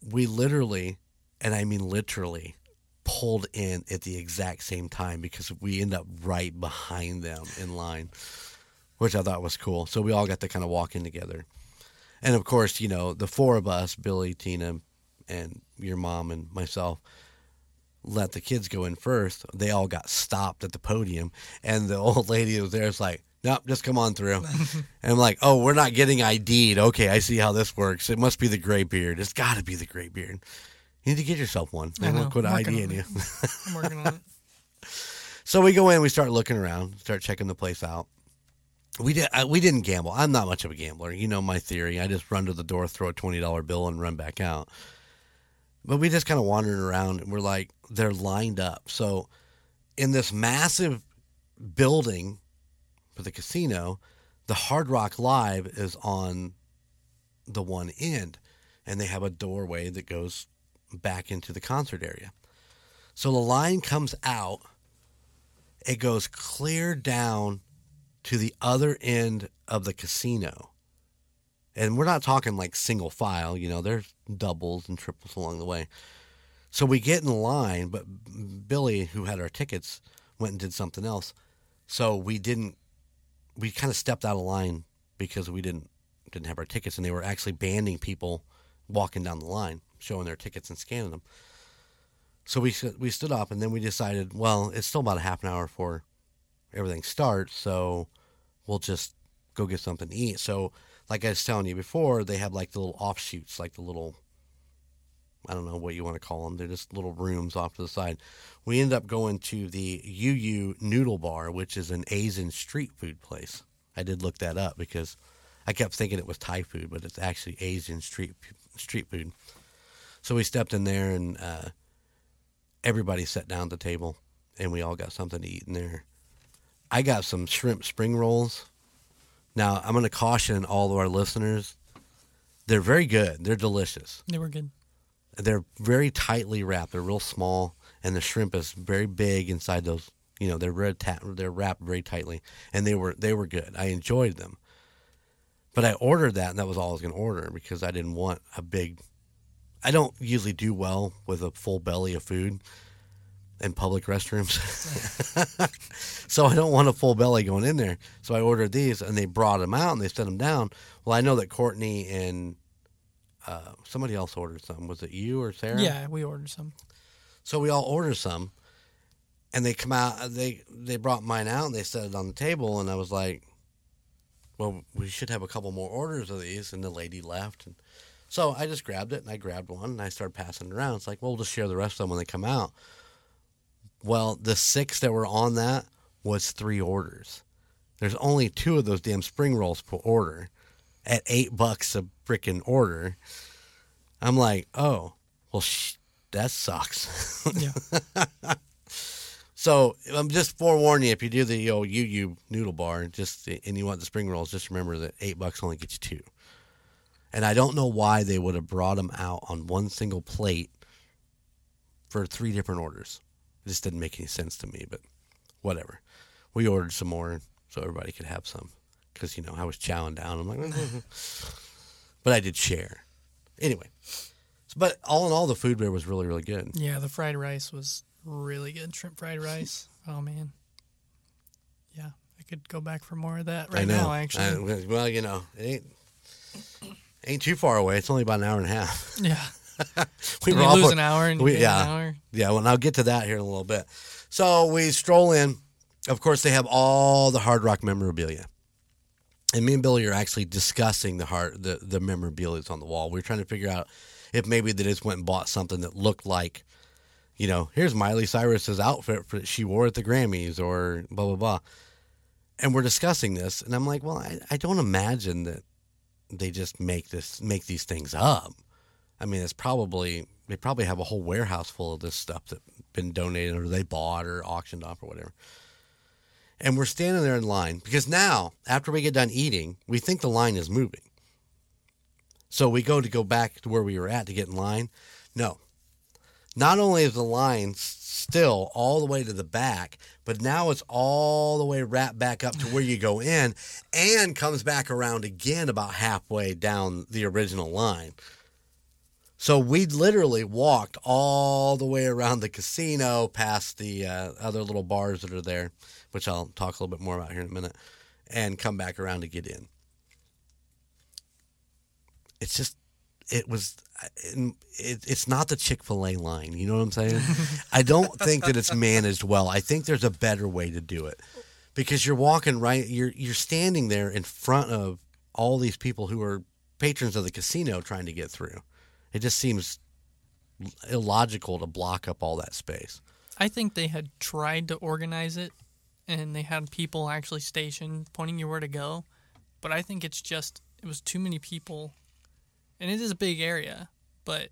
We literally, and I mean literally, pulled in at the exact same time because we end up right behind them in line, which I thought was cool. So we all got to kind of walk in together. And of course, you know, the four of us, Billy, Tina, and your mom and myself, let the kids go in first, they all got stopped at the podium, and the old lady was there is like, "Nope, just come on through." and I'm like, "Oh, we're not getting ID'd. Okay, I see how this works. It must be the gray beard. It's got to be the gray beard. You need to get yourself one. I know. won't quit I'm working IDing on you." I'm working on it. So we go in, we start looking around, start checking the place out. We did. I, uh, we didn't gamble. I'm not much of a gambler. You know my theory. I just run to the door, throw a twenty dollar bill, and run back out. But we just kind of wandering around, and we're like, they're lined up. So, in this massive building for the casino, the Hard Rock Live is on the one end, and they have a doorway that goes back into the concert area. So the line comes out, it goes clear down to the other end of the casino. And we're not talking like single file, you know, there's doubles and triples along the way. So we get in line, but Billy, who had our tickets, went and did something else. So we didn't, we kind of stepped out of line because we didn't didn't have our tickets, and they were actually banding people walking down the line, showing their tickets and scanning them. So we we stood up, and then we decided, well, it's still about a half an hour before everything starts, so we'll just go get something to eat. So, like I was telling you before, they have like the little offshoots, like the little I don't know what you want to call them. They're just little rooms off to the side. We end up going to the UU Noodle Bar, which is an Asian street food place. I did look that up because I kept thinking it was Thai food, but it's actually Asian street street food. So we stepped in there, and uh, everybody sat down at the table, and we all got something to eat in there. I got some shrimp spring rolls. Now I'm going to caution all of our listeners: they're very good. They're delicious They were good. They're very tightly wrapped. They're real small, and the shrimp is very big inside those. You know, they're red ta- they're wrapped very tightly, and they were they were good. I enjoyed them, but I ordered that, and that was all I was going to order because I didn't want a big. I don't usually do well with a full belly of food in public restrooms, so I don't want a full belly going in there. So I ordered these, and they brought them out and they set them down. Well, I know that Courtney and uh, somebody else ordered some. Was it you or Sarah? Yeah, we ordered some. So we all ordered some, and they come out. They they brought mine out and they set it on the table, and I was like, "Well, we should have a couple more orders of these." And the lady left, and so I just grabbed it and I grabbed one and I started passing it around. It's like, well, we'll just share the rest of them when they come out. Well, the six that were on that was three orders. There's only two of those damn spring rolls per order, at eight bucks a freaking order. I'm like, oh, well, sh- that sucks. Yeah. So I'm just forewarning you if you do the old UU noodle bar, just and you want the spring rolls, just remember that eight bucks only gets you two. And I don't know why they would have brought them out on one single plate for three different orders. It just didn't make any sense to me, but whatever. We ordered some more so everybody could have some because you know I was chowing down. I'm like, but I did share anyway. But all in all, the food there was really really good. Yeah, the fried rice was really good. Shrimp fried rice. Oh man. Yeah, I could go back for more of that right now. Actually, I- well, you know, it ain't ain't too far away. It's only about an hour and a half. yeah. We you were lose for- an hour and we- yeah. an hour. Yeah, well, I'll get to that here in a little bit. So we stroll in. Of course, they have all the Hard Rock memorabilia. And me and Billy are actually discussing the hard the, the memorabilia that's on the wall. We are trying to figure out if maybe they just went and bought something that looked like, you know, here's Miley Cyrus's outfit for, she wore at the Grammys or blah blah blah. And we're discussing this, and I'm like, well, I, I don't imagine that they just make this make these things up. I mean, it's probably they probably have a whole warehouse full of this stuff that been donated or they bought or auctioned off or whatever. And we're standing there in line because now, after we get done eating, we think the line is moving. So we go to go back to where we were at to get in line. No. Not only is the line still all the way to the back, but now it's all the way wrapped back up to where you go in and comes back around again about halfway down the original line. So we literally walked all the way around the casino past the uh, other little bars that are there, which I'll talk a little bit more about here in a minute, and come back around to get in. It's just, it was it, it's not the chick-fil-a line you know what i'm saying? I don't think that it's managed well. I think there's a better way to do it because you're walking right you're you're standing there in front of all these people who are patrons of the casino trying to get through. It just seems illogical to block up all that space. I think they had tried to organize it and they had people actually stationed pointing you where to go. But I think it's just, it was too many people. And it is a big area, but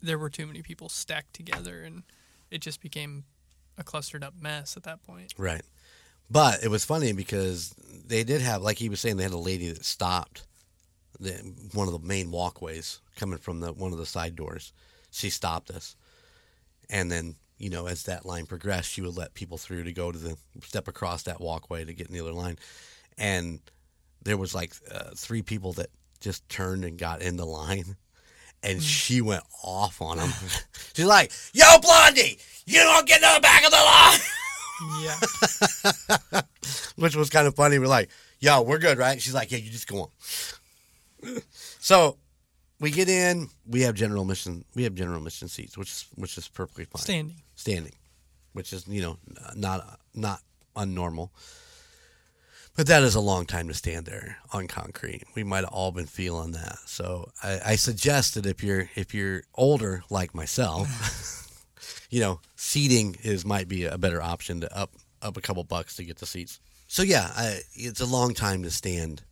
there were too many people stacked together and it just became a clustered up mess at that point. Right. But it was funny because they did have, like he was saying, they had a lady that stopped the, one of the main walkways coming from the one of the side doors. She stopped us, and then you know as that line progressed, she would let people through to go to the step across that walkway to get in the other line, and there was like uh, three people that just turned and got in the line. And she went off on them. She's like, "Yo, Blondie, you don't get to the back of the line." Yeah. which was kind of funny. We're like, "Yo, we're good, right?" She's like, "Yeah, you just go on." so we get in. We have general mission. We have general mission seats, which is which is perfectly fine. Standing. standing, which is you know not not unnormal. But that is a long time to stand there on concrete. We might have all been feeling that. So I, I suggest that if you're if you're older like myself, you know, seating is might be a better option to up up a couple bucks to get the seats. So yeah, I, it's a long time to stand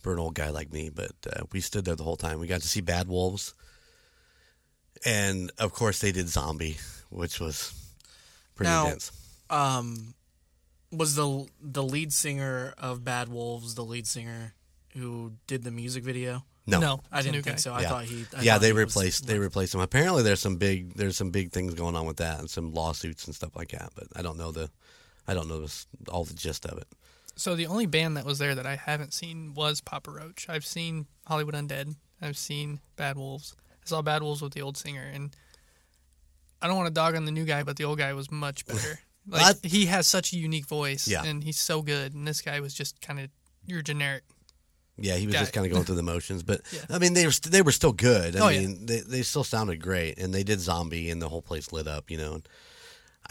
for an old guy like me, but uh, we stood there the whole time. We got to see Bad Wolves, and of course they did Zombie, which was pretty Now- intense. Um, was the the lead singer of Bad Wolves the lead singer who did the music video? No, No. I didn't new think guy. so. I Yeah. thought he. I yeah, thought they he was- replaced they replaced him. Apparently, there's some big there's some big things going on with that and some lawsuits and stuff like that. But I don't know the I don't know this, all the gist of it. So the only band that was there that I haven't seen was Papa Roach. I've seen Hollywood Undead. I've seen Bad Wolves. I saw Bad Wolves with the old singer, and I don't want to dog on the new guy, but the old guy was much better. Like he has such a unique voice, Yeah. and he's so good. And this guy was just kind of your generic. Yeah, he was Got just kind of going through the motions, but Yeah. I mean they were st- they were still good. I Oh, yeah. mean they they still sounded great, and they did Zombie, and the whole place lit up. You know, and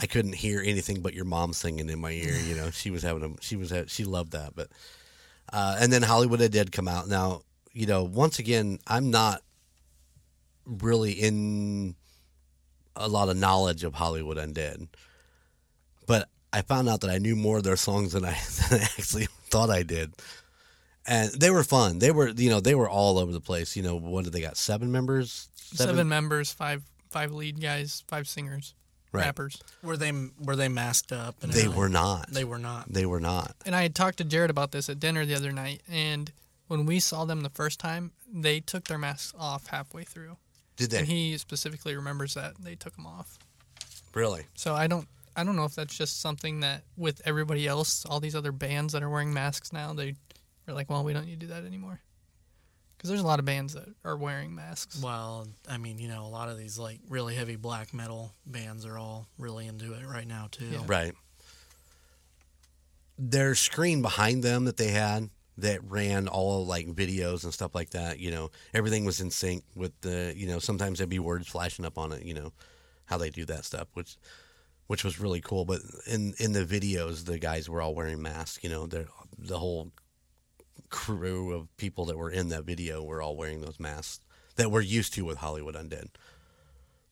I couldn't hear anything but your mom singing in my ear. You know, she was having a she was ha- she loved that. But uh, and then Hollywood Undead did come out. Now you know once again I'm not really in a lot of knowledge of Hollywood Undead, but I found out that I knew more of their songs than I, than I actually thought I did and they were fun. They were, you know, they were all over the place. You know, what did they got? Seven members. Seven, members, five five lead guys, five singers, Right. rappers. Were they were they masked up? And They everything? were not. They were not. They were not. And I had talked to Jared about this at dinner the other night, and when we saw them the first time, they took their masks off halfway through, Did they and he specifically remembers that they took them off. really? So I don't I don't know if that's just something that with everybody else, all these other bands that are wearing masks now, they are like, well, we don't need to do that anymore. Because there's a lot of bands that are wearing masks. Well, I mean, you know, a lot of these like really heavy black metal bands are all really into it right now too. Yeah. Right. Their screen behind them that they had that ran all like videos and stuff like that. You know, everything was in sync with the. You know, sometimes there'd be words flashing up on it. You know, how they do that stuff, which which was really cool. But in in the videos, the guys were all wearing masks. You know, the the whole crew of people that were in that video were all wearing those masks that we're used to with Hollywood Undead.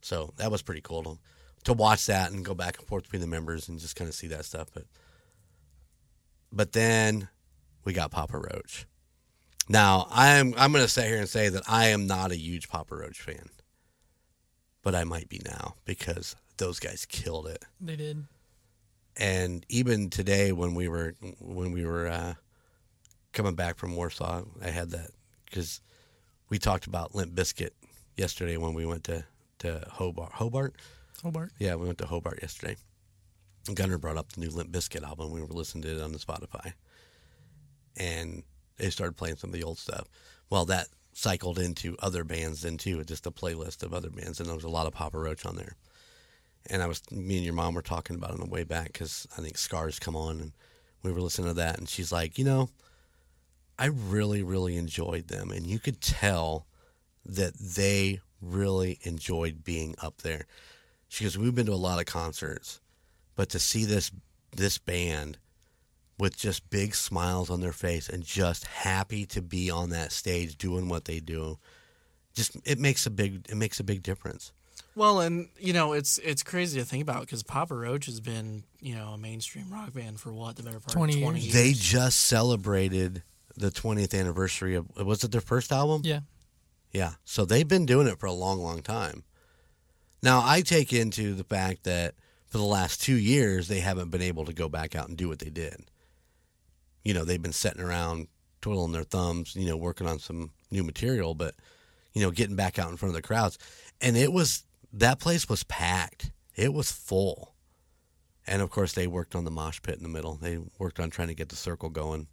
So that was pretty cool to, to watch that and go back and forth between the members and just kind of see that stuff. But but then we got Papa Roach. Now I'm I'm going to sit here and say that I am not a huge Papa Roach fan, but I might be now because those guys killed it. They did. And even today, when we were when we were uh, coming back from Warsaw, I had that because we talked about Limp Bizkit yesterday when we went to to Hobart. Hobart, Hobart. yeah, we went to Hobart yesterday. Gunner brought up the new Limp Bizkit album. We were listening to it on the Spotify, and they started playing some of the old stuff. Well, that cycled into other bands then too, just a playlist of other bands, and there was a lot of Papa Roach on there. And I was, me and your mom were talking about it on the way back because I think Scars come on, and we were listening to that, and she's like, you know, I really, really enjoyed them, and you could tell that they really enjoyed being up there. She goes, "We've been to a lot of concerts, but to see this this band with just big smiles on their face and just happy to be on that stage doing what they do, just it makes a big it makes a big difference." Well, and you know, it's it's crazy to think about because Papa Roach has been you know a mainstream rock band for what the better part 20 of twenty years. years. They just celebrated the 20th anniversary of was it their first album? Yeah. Yeah. So they've been doing it for a long, long time. Now, I take into the fact that for the last two years, they haven't been able to go back out and do what they did. You know, they've been sitting around twiddling their thumbs, you know, working on some new material, but, you know, getting back out in front of the crowds. And it was, that place was packed, it was full. And of course, they worked on the mosh pit in the middle. They worked on trying to get the circle going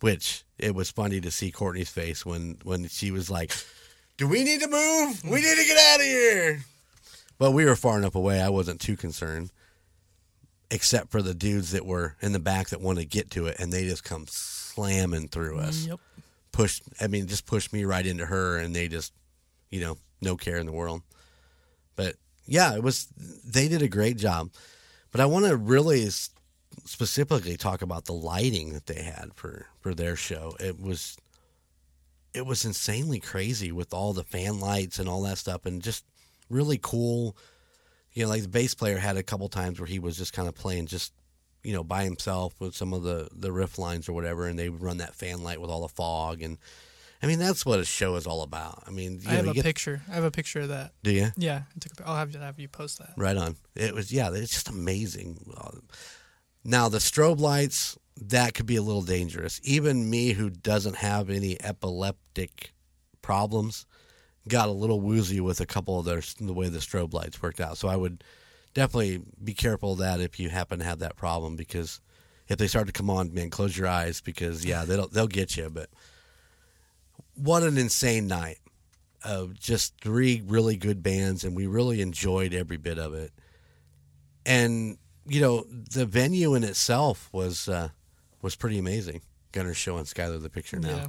which it was funny to see Courtney's face when when she was like, "Do we need to move? We need to get out of here." But we were far enough away; I wasn't too concerned, except for the dudes that were in the back that wanted to get to it, and they just come slamming through us. Mm, yep. Pushed, I mean, just pushed me right into her, and they just, you know, no care in the world. But yeah, it was. They did a great job. But I want to really specifically talk about the lighting that they had for for their show. It was it was insanely crazy with all the fan lights and all that stuff and just really cool. You know, like the bass player had a couple times where he was just kind of playing just you know by himself with some of the the riff lines or whatever and they would run that fan light with all the fog and I mean that's what a show is all about. I mean, you I know, have you a get- picture. I have a picture of that. Do you? Yeah, I took a, I'll have, have you post that. Right on. It was yeah. It's just amazing. Uh, Now the strobe lights that could be a little dangerous. Even me, who doesn't have any epileptic problems, got a little woozy with a couple of their the way the strobe lights worked out. So I would definitely be careful of that if you happen to have that problem because if they start to come on, man, close your eyes because yeah, they'll they'll get you. But what an insane night of just three really good bands, and we really enjoyed every bit of it. And you know, the venue in itself was uh, was pretty amazing. Gunner's showing Skylar the picture now. Yeah.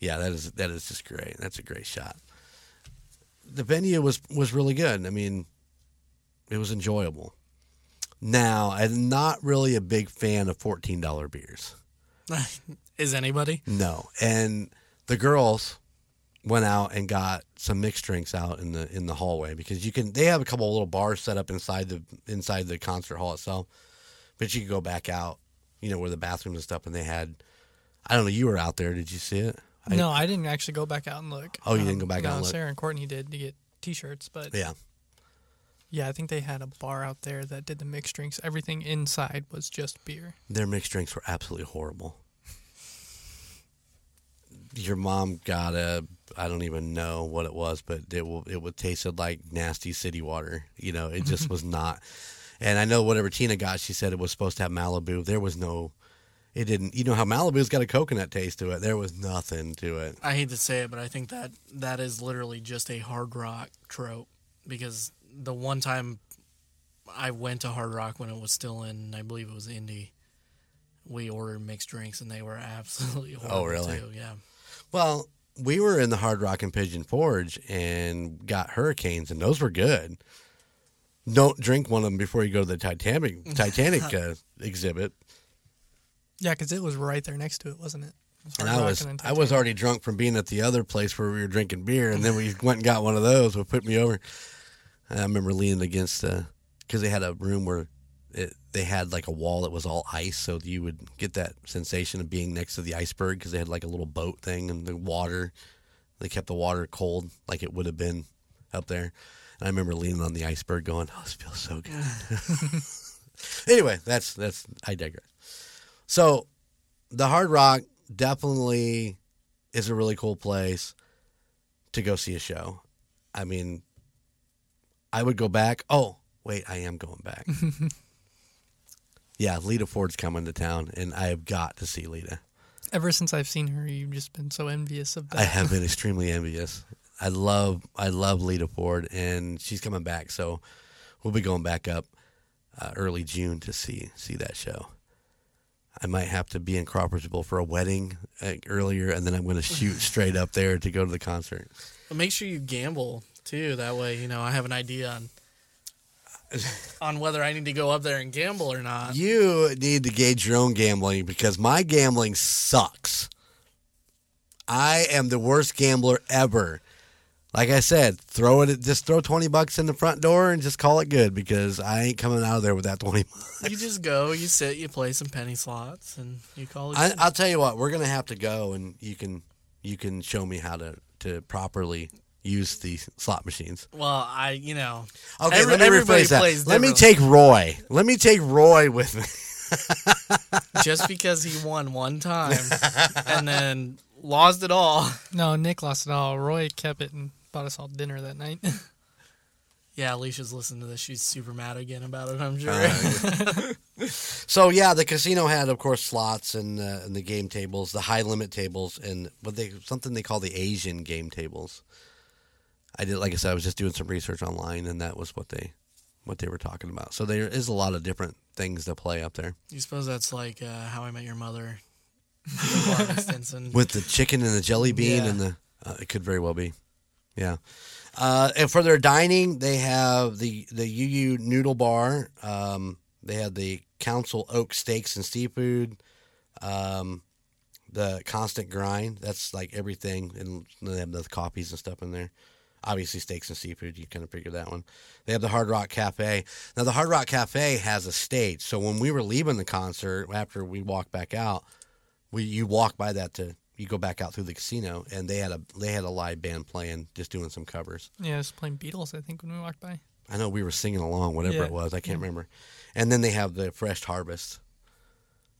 Yeah, that is that is just great. That's a great shot. The venue was was really good. I mean, it was enjoyable. Now, I'm not really a big fan of fourteen dollar beers. Is anybody? No, and the girls went out and got some mixed drinks out in the in the hallway because you can. They have a couple of little bars set up inside the inside the concert hall itself, but you could go back out, you know, where the bathrooms and stuff. And they had, I don't know, you were out there. Did you see it? I- no, I didn't actually go back out and look. Oh, you didn't um, go back no, out and look? Sarah and Courtney did to get T-shirts, but Yeah. yeah, I think they had a bar out there that did the mixed drinks. Everything inside was just beer. Their mixed drinks were absolutely horrible. Your mom got a I don't even know what it was, but it will it would tasted like nasty city water. You know, it just was not. And I know whatever Tina got, she said it was supposed to have Malibu. There was no it didn't you know how Malibu's got a coconut taste to it. There was nothing to it. I hate to say it, but I think that that is literally just a hard rock trope because the one time I went to Hard Rock when it was still in, I believe it was Indy, we ordered mixed drinks and they were absolutely oh, horrible. Oh, really? Too. Yeah. Well, we were in the Hard Rock and Pigeon Forge and got hurricanes, and those were good. Don't drink one of them before you go to the Titanic Titanic uh, exhibit. Yeah, because it was right there next to it, wasn't it? It was And I was and I was already drunk from being at the other place where we were drinking beer, and then we went and got one of those. What put me over? I remember leaning against the because they had a room where it, they had like a wall that was all ice, so you would get that sensation of being next to the iceberg because they had like a little boat thing and the water. They kept the water cold like it would have been up there. And I remember leaning on the iceberg, going, "Oh, this feels so good." anyway, that's that's I digress. So, the Hard Rock definitely is a really cool place to go see a show. I mean, I would go back. Oh, wait, I am going back. yeah, Lita Ford's coming to town, and I have got to see Lita. Ever since I've seen her, you've just been so envious of that. I have been extremely envious. I love I love Lita Ford, and she's coming back. So we'll be going back up uh, early June to see see that show. I might have to be in Crawfordsville for a wedding uh, earlier, and then I'm going to shoot straight up there to go to the concert. But make sure you gamble too. That way, you know, I have an idea on on whether I need to go up there and gamble or not. You need to gauge your own gambling because my gambling sucks. I am the worst gambler ever. Like I said, throw it. Just throw twenty bucks in the front door and just call it good because I ain't coming out of there with that twenty. bucks. You just go, you sit, you play some penny slots, and you call it. I, good. I'll tell you what, we're gonna have to go and you can you can show me how to to properly use the slot machines. well, I, you know, Okay, Every- let me everybody rephrase that. plays Let me take Roy. Let me take Roy with me. just because he won one time and then lost it all. No, Nick lost it all. Roy kept it and bought us all dinner that night. Yeah, Alicia's listening to this. She's super mad again about it. I'm sure. Uh, So yeah, the casino had, of course, slots and uh, and the game tables, the high limit tables, and what they something they call the Asian game tables. I did, like I said, I was just doing some research online, and that was what they what they were talking about. So there is a lot of different things to play up there you suppose that's like uh, How I Met Your Mother. With the chicken and the jelly bean Yeah. and the. Uh, it could very well be, yeah. Uh, and for their dining, they have the the UU Noodle Bar. Um, they have the Council Oak Steaks and Seafood. Um, the Constant Grind. That's like everything, and they have the coffees and stuff in there. Obviously, steaks and seafood. You kind of figure that one. They have the Hard Rock Cafe. Now, the Hard Rock Cafe has a stage. So when we were leaving the concert, after we walked back out, we you walk by that to you go back out through the casino, and they had a they had a live band playing, just doing some covers. yeah, was playing Beatles, I think, when we walked by. I know we were singing along, whatever Yeah. it was. I can't remember. And then they have the Fresh Harvest.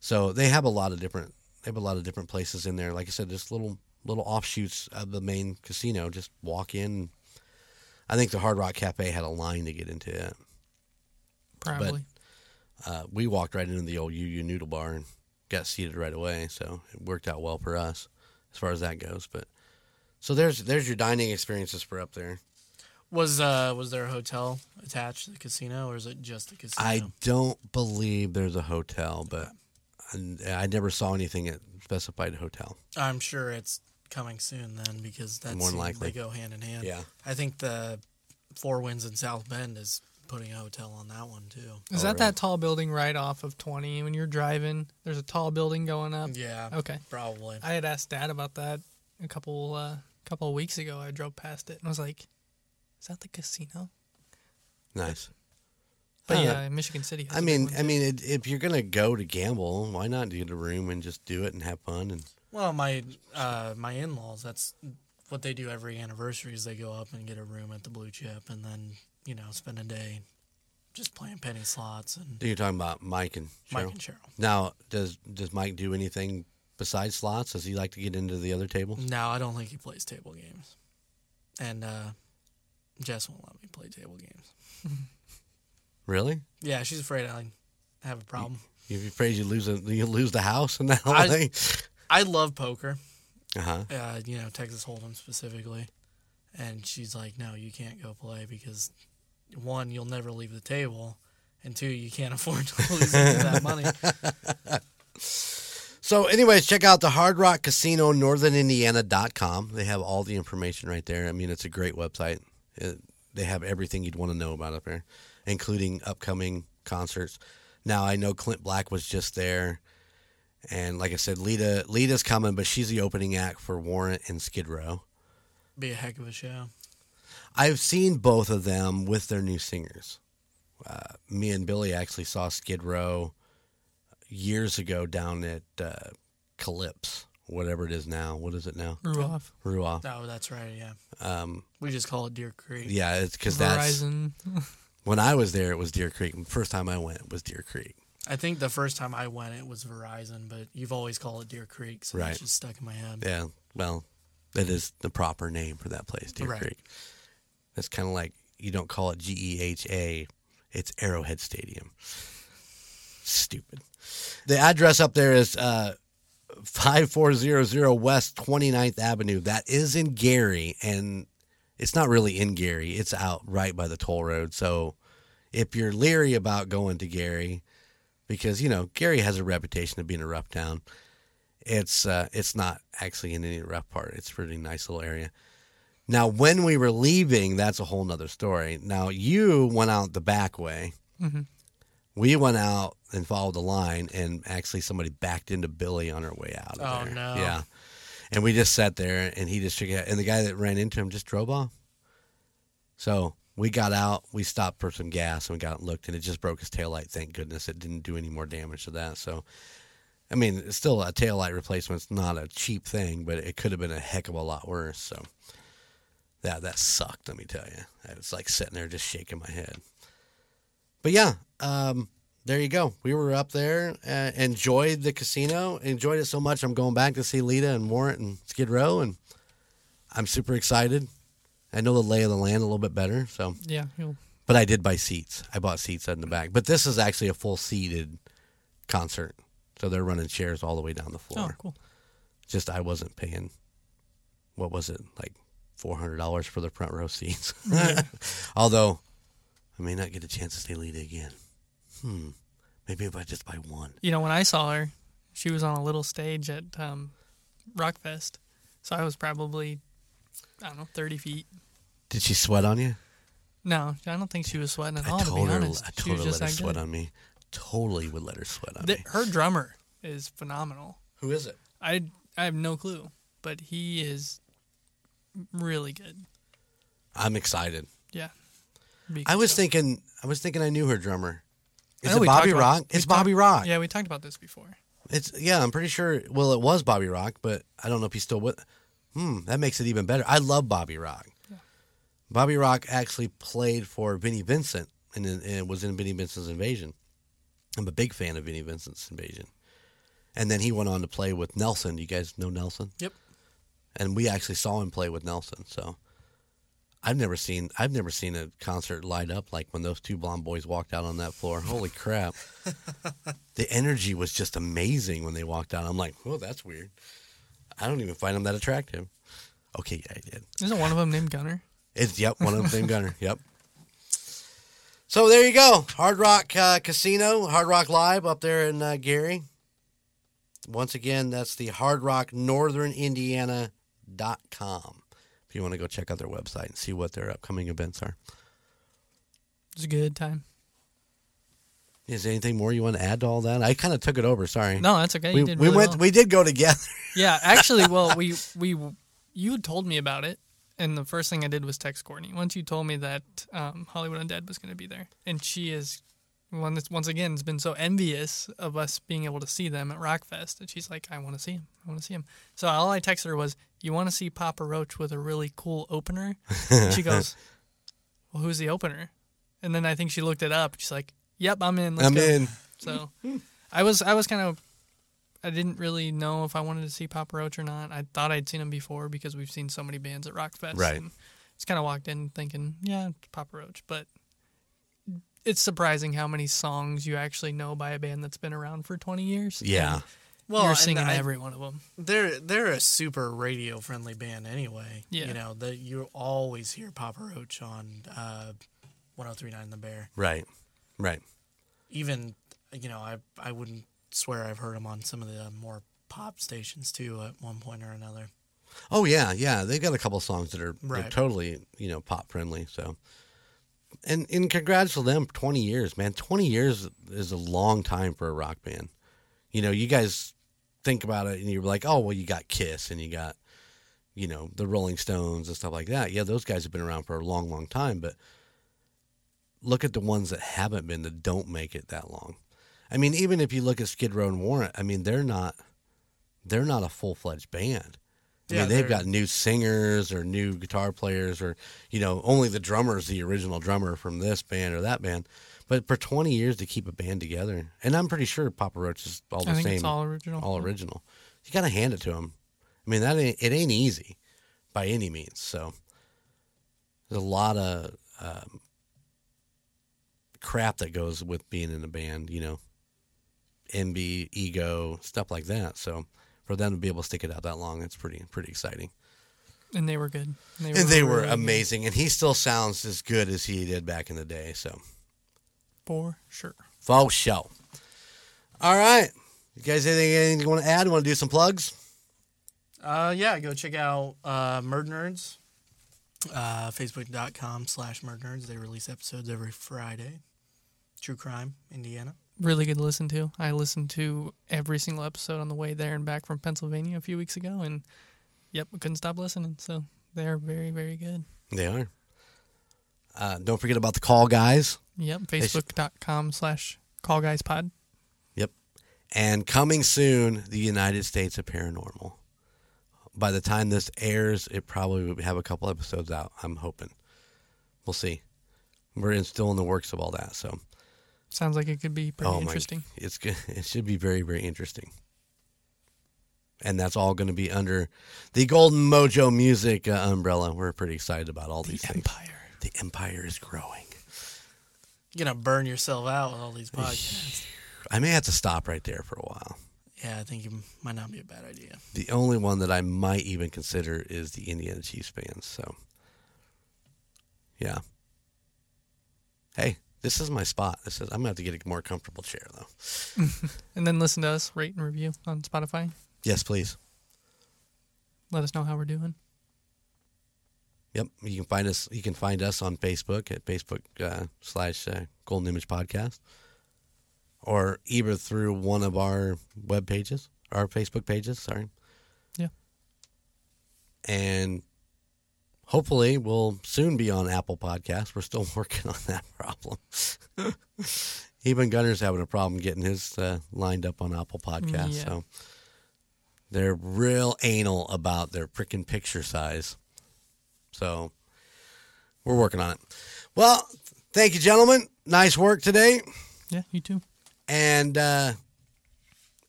So they have a lot of different. They have a lot of different places in there. Like I said, just little little offshoots of the main casino. Just walk in. I think the Hard Rock Cafe had a line to get into it. Probably. Uh, we walked right into the old UU Noodle Bar and got seated right away. So it worked out well for us as far as that goes. But so there's there's your dining experiences for up there. Was uh was there a hotel attached to the casino, or is it just the casino? I don't believe there's a hotel, but I, I never saw anything that specified hotel. I'm sure it's coming soon then, because that's More likely. they go hand in hand. Yeah. I think the Four Winds in South Bend is putting a hotel on that one too. Is Oh, that really? that tall building right off of 20 when you're driving? There's a tall building going up. Yeah, Okay. probably. I had asked Dad about that a couple uh, couple of weeks ago. I drove past it and I was like, "Is that the casino?" Nice. But Uh, yeah, Michigan City. Has I a mean, I mean, it, if you're gonna go to gamble, why not get a room and just do it and have fun? And Well, my uh, my in laws, that's what they do every anniversary is they go up and get a room at the Blue Chip, and then you know spend a day just playing penny slots and you're talking about Mike and Mike Cheryl. and Cheryl. Now, does does Mike do anything besides slots? Does he like to get into the other tables? No, I don't think he plays table games, and uh, Jess won't let me play table games. Really? Yeah, she's afraid I have a problem. You afraid you lose a, you lose the house and that whole I- thing? I love poker. Uh huh. uh, you know, Texas Hold'em specifically. And she's like, no, you can't go play because one, you'll never leave the table, and two, you can't afford to lose that money. So, anyways, check out the Hard Rock Casino, northernindiana.com. They have all the information right there. I mean, it's a great website. It, they have everything you'd want to know about up there, including upcoming concerts. Now, I know Clint Black was just there. And like I said, Lita Lita's coming, but she's the opening act for Warrant and Skid Row. Be a heck of a show. I've seen both of them with their new singers. Uh, me and Billy actually saw Skid Row years ago down at uh, Klipsch, whatever it is now. What is it now? Ruoff, Ruoff. Oh, that's right. Yeah, Um, we just call it Deer Creek. yeah, it's because that's Verizon. when I was there. It was Deer Creek. The first time I went it was Deer Creek. I think the first time I went, it was Verizon, but you've always called it Deer Creek, so Right. it's just stuck in my head. Yeah, well, that is the proper name for that place, Deer Right. Creek. That's kind of like you don't call it G E H A; it's Arrowhead Stadium. Stupid. The address up there is uh, 5400 West 29th Avenue. That is in Gary, and it's not really in Gary. It's out right by the toll road. So if you're leery about going to Gary, because you know Gary has a reputation of being a rough town. It's uh, it's not actually in any rough part. It's a pretty nice little area. Now, when we were leaving, that's a whole nother story. Now, you went out the back way. Mhm. We went out and followed the line, and actually somebody backed into Billy on our way out. Of Oh, there. no. Yeah, and we just sat there, and he just shook it, and the guy that ran into him just drove off. So we got out, we stopped for some gas, and we got looked, and it just broke his taillight. Thank goodness it didn't do any more damage to that. So, I mean, it's still a taillight replacement's not a cheap thing, but it could have been a heck of a lot worse. So that that sucked. Let me tell you, I was like sitting there just shaking my head. But yeah, um, there you go. We were up there, uh, enjoyed the casino, enjoyed it so much. I'm going back to see Lita and Warrant and Skid Row, and I'm super excited. I know the lay of the land a little bit better, so Yeah, you'll, but I did buy seats. I bought seats in the back. But this is actually a full seated concert, so they're running chairs all the way down the floor. oh, floor. cool. Just I wasn't paying. What was it like? Four hundred dollars for the front row seats. Although I may not get a chance to see Lita again. Hmm. Maybe if I just buy one. You know, when I saw her, she was on a little stage at um, Rockfest, so I was probably I don't know thirty feet. Did she sweat on you? No, I don't think she was sweating at I all. To told be her. honest, I she told her let her sweat good. on me. Totally would let her sweat on The- me. her drummer is phenomenal. Who is it? I I have no clue, but he is really good. I'm excited. Yeah. I was thinking. I was thinking I knew her drummer. I Is it Bobby talked about- Rock? It's Bobby Rock. Yeah, we talked about this before. It's yeah, I'm pretty sure. Well, it was Bobby Rock, but I don't know if he's still with. Hmm, that makes it even better. I love Bobby Rock. Bobby Rock actually played for Vinnie Vincent and, and was in Vinnie Vincent's Invasion. I'm a big fan of Vinnie Vincent's Invasion. And then he went on to play with Nelson. You guys know Nelson? Yep. And we actually saw him play with Nelson. So I've never seen I've never seen a concert light up like when those two blonde boys walked out on that floor. Holy crap. the energy was just amazing when they walked out. I'm like, oh, that's weird. I don't even find them that attractive. Okay, yeah, I did. Isn't one of them named Gunner? It's yep, one of them same gunner. Yep. So there you go, Hard Rock uh, Casino, Hard Rock Live up there in uh, Gary. Once again, that's the Hard Rock Northern Indiana.com. If you want to go check out their website and see what their upcoming events are. It's a good time. Is there anything more you want to add to all that? I kind of took it over. Sorry. No, that's okay. we, we really went. well. We did go together. Yeah, actually, well, we we you told me about it, and the first thing I did was text Courtney. Once you told me that um, Hollywood Undead was going to be there, and she is one that's once again has been so envious of us being able to see them at Rockfest, and she's like, "I want to see him. I want to see him." So all I texted her was, "You want to see Papa Roach with a really cool opener?" She goes, "Well, who's the opener?" And then I think she looked it up. She's like, "Yep, I'm in. Let's I'm go." in. So I was I was kind of I didn't really know if I wanted to see Papa Roach or not. I thought I'd seen him before because we've seen so many bands at Rockfest. Right. And just kind of walked in thinking, yeah, it's Papa Roach, but it's surprising how many songs you actually know by a band that's been around for 20 years. Yeah. And Well, you're and singing I- every one of them. They're they're a super radio friendly band anyway. Yeah. You know that you always hear Papa Roach on uh, 103.9 The Bear. Right. Right. Even you know I I wouldn't swear I've heard them on some of the uh, more pop stations too at one point or another. Oh yeah, yeah. They've got a couple songs that are, Right. totally you know pop friendly. So, and and congrats to them. Twenty years, man. Twenty years is a long time for a rock band. You know, you guys think about it, and you're like, oh well, you got Kiss, and you got you know the Rolling Stones and stuff like that. Yeah, those guys have been around for a long, long time. But look at the ones that haven't been that don't make it that long. I mean, even if you look at Skid Row and Warrant, I mean, they're not they're not a full fledged band. I Yeah, mean, they've got new singers or new guitar players, or you know, only the drummer's the original drummer from this band or that band. But for twenty years to keep a band together, and I'm pretty sure Papa Roach is all the I think same, it's all original. all original. You got to hand it to them. I mean, that ain't, it ain't easy by any means. So there's a lot of um, crap that goes with being in a band. You know, envy, ego, stuff like that. So for them to be able to stick it out that long, it's pretty pretty exciting. And they were good. And And they were really good. amazing, and he still sounds as good as he did back in the day. So For sure. faux show. All right. You guys anything, anything you want to add? Want to do some plugs? Uh, yeah, go check out uh, Murd Nerds. Uh, Facebook.com slash Murd Nerds. They release episodes every Friday. True Crime, Indiana. Really good to listen to. I listened to every single episode on the way there and back from Pennsylvania a few weeks ago, and yep, I couldn't stop listening. So they're very, very good. They are. Uh, don't forget about the call guys. Yep, Facebook.com slash Call Guys Pod. Yep. And coming soon, the United States of Paranormal. By the time this airs, it probably will have a couple episodes out. I'm hoping. We'll see. We're in, still in the works of all that. So, Sounds like it could be pretty oh interesting. my, it's good. It should be very, very interesting. And that's all going to be under the Golden Mojo Music uh, umbrella. We're pretty excited about all The these things. Empire. The empire is growing. You're going to burn yourself out with all these podcasts. I may have to stop right there for a while. yeah, I think it might not be a bad idea. The only one that I might even consider is the Indiana Chiefs fans. So, yeah. Hey, this is my spot. This is. I'm gonna have to get a more comfortable chair though. And then listen to us, rate and review on Spotify. Yes, please. Let us know how we're doing. Yep, you can find us. You can find us on Facebook at Facebook uh, slash uh, Golden Image Podcast, or either through one of our web pages, our Facebook pages. Sorry. Yeah. And hopefully, we'll soon be on Apple Podcasts. We're still working on that problem. Even Gunner's having a problem getting his uh, lined up on Apple Podcasts. Yeah. So they're real anal about their freaking picture size. So we're working on it. Well, thank you, gentlemen. Nice work today. Yeah, you too. And uh,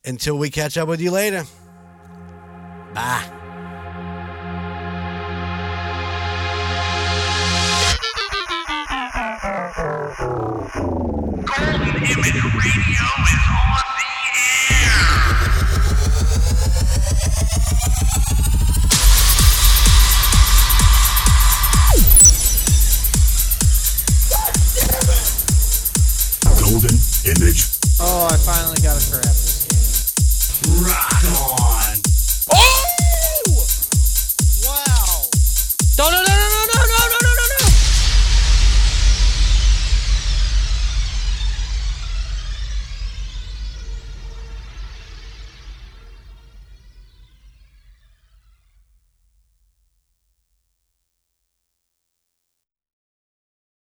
until we catch up with you later, bye. Golden Image Radio is on the air. Golden Image. Oh, I finally got a crap. this game. Rock on.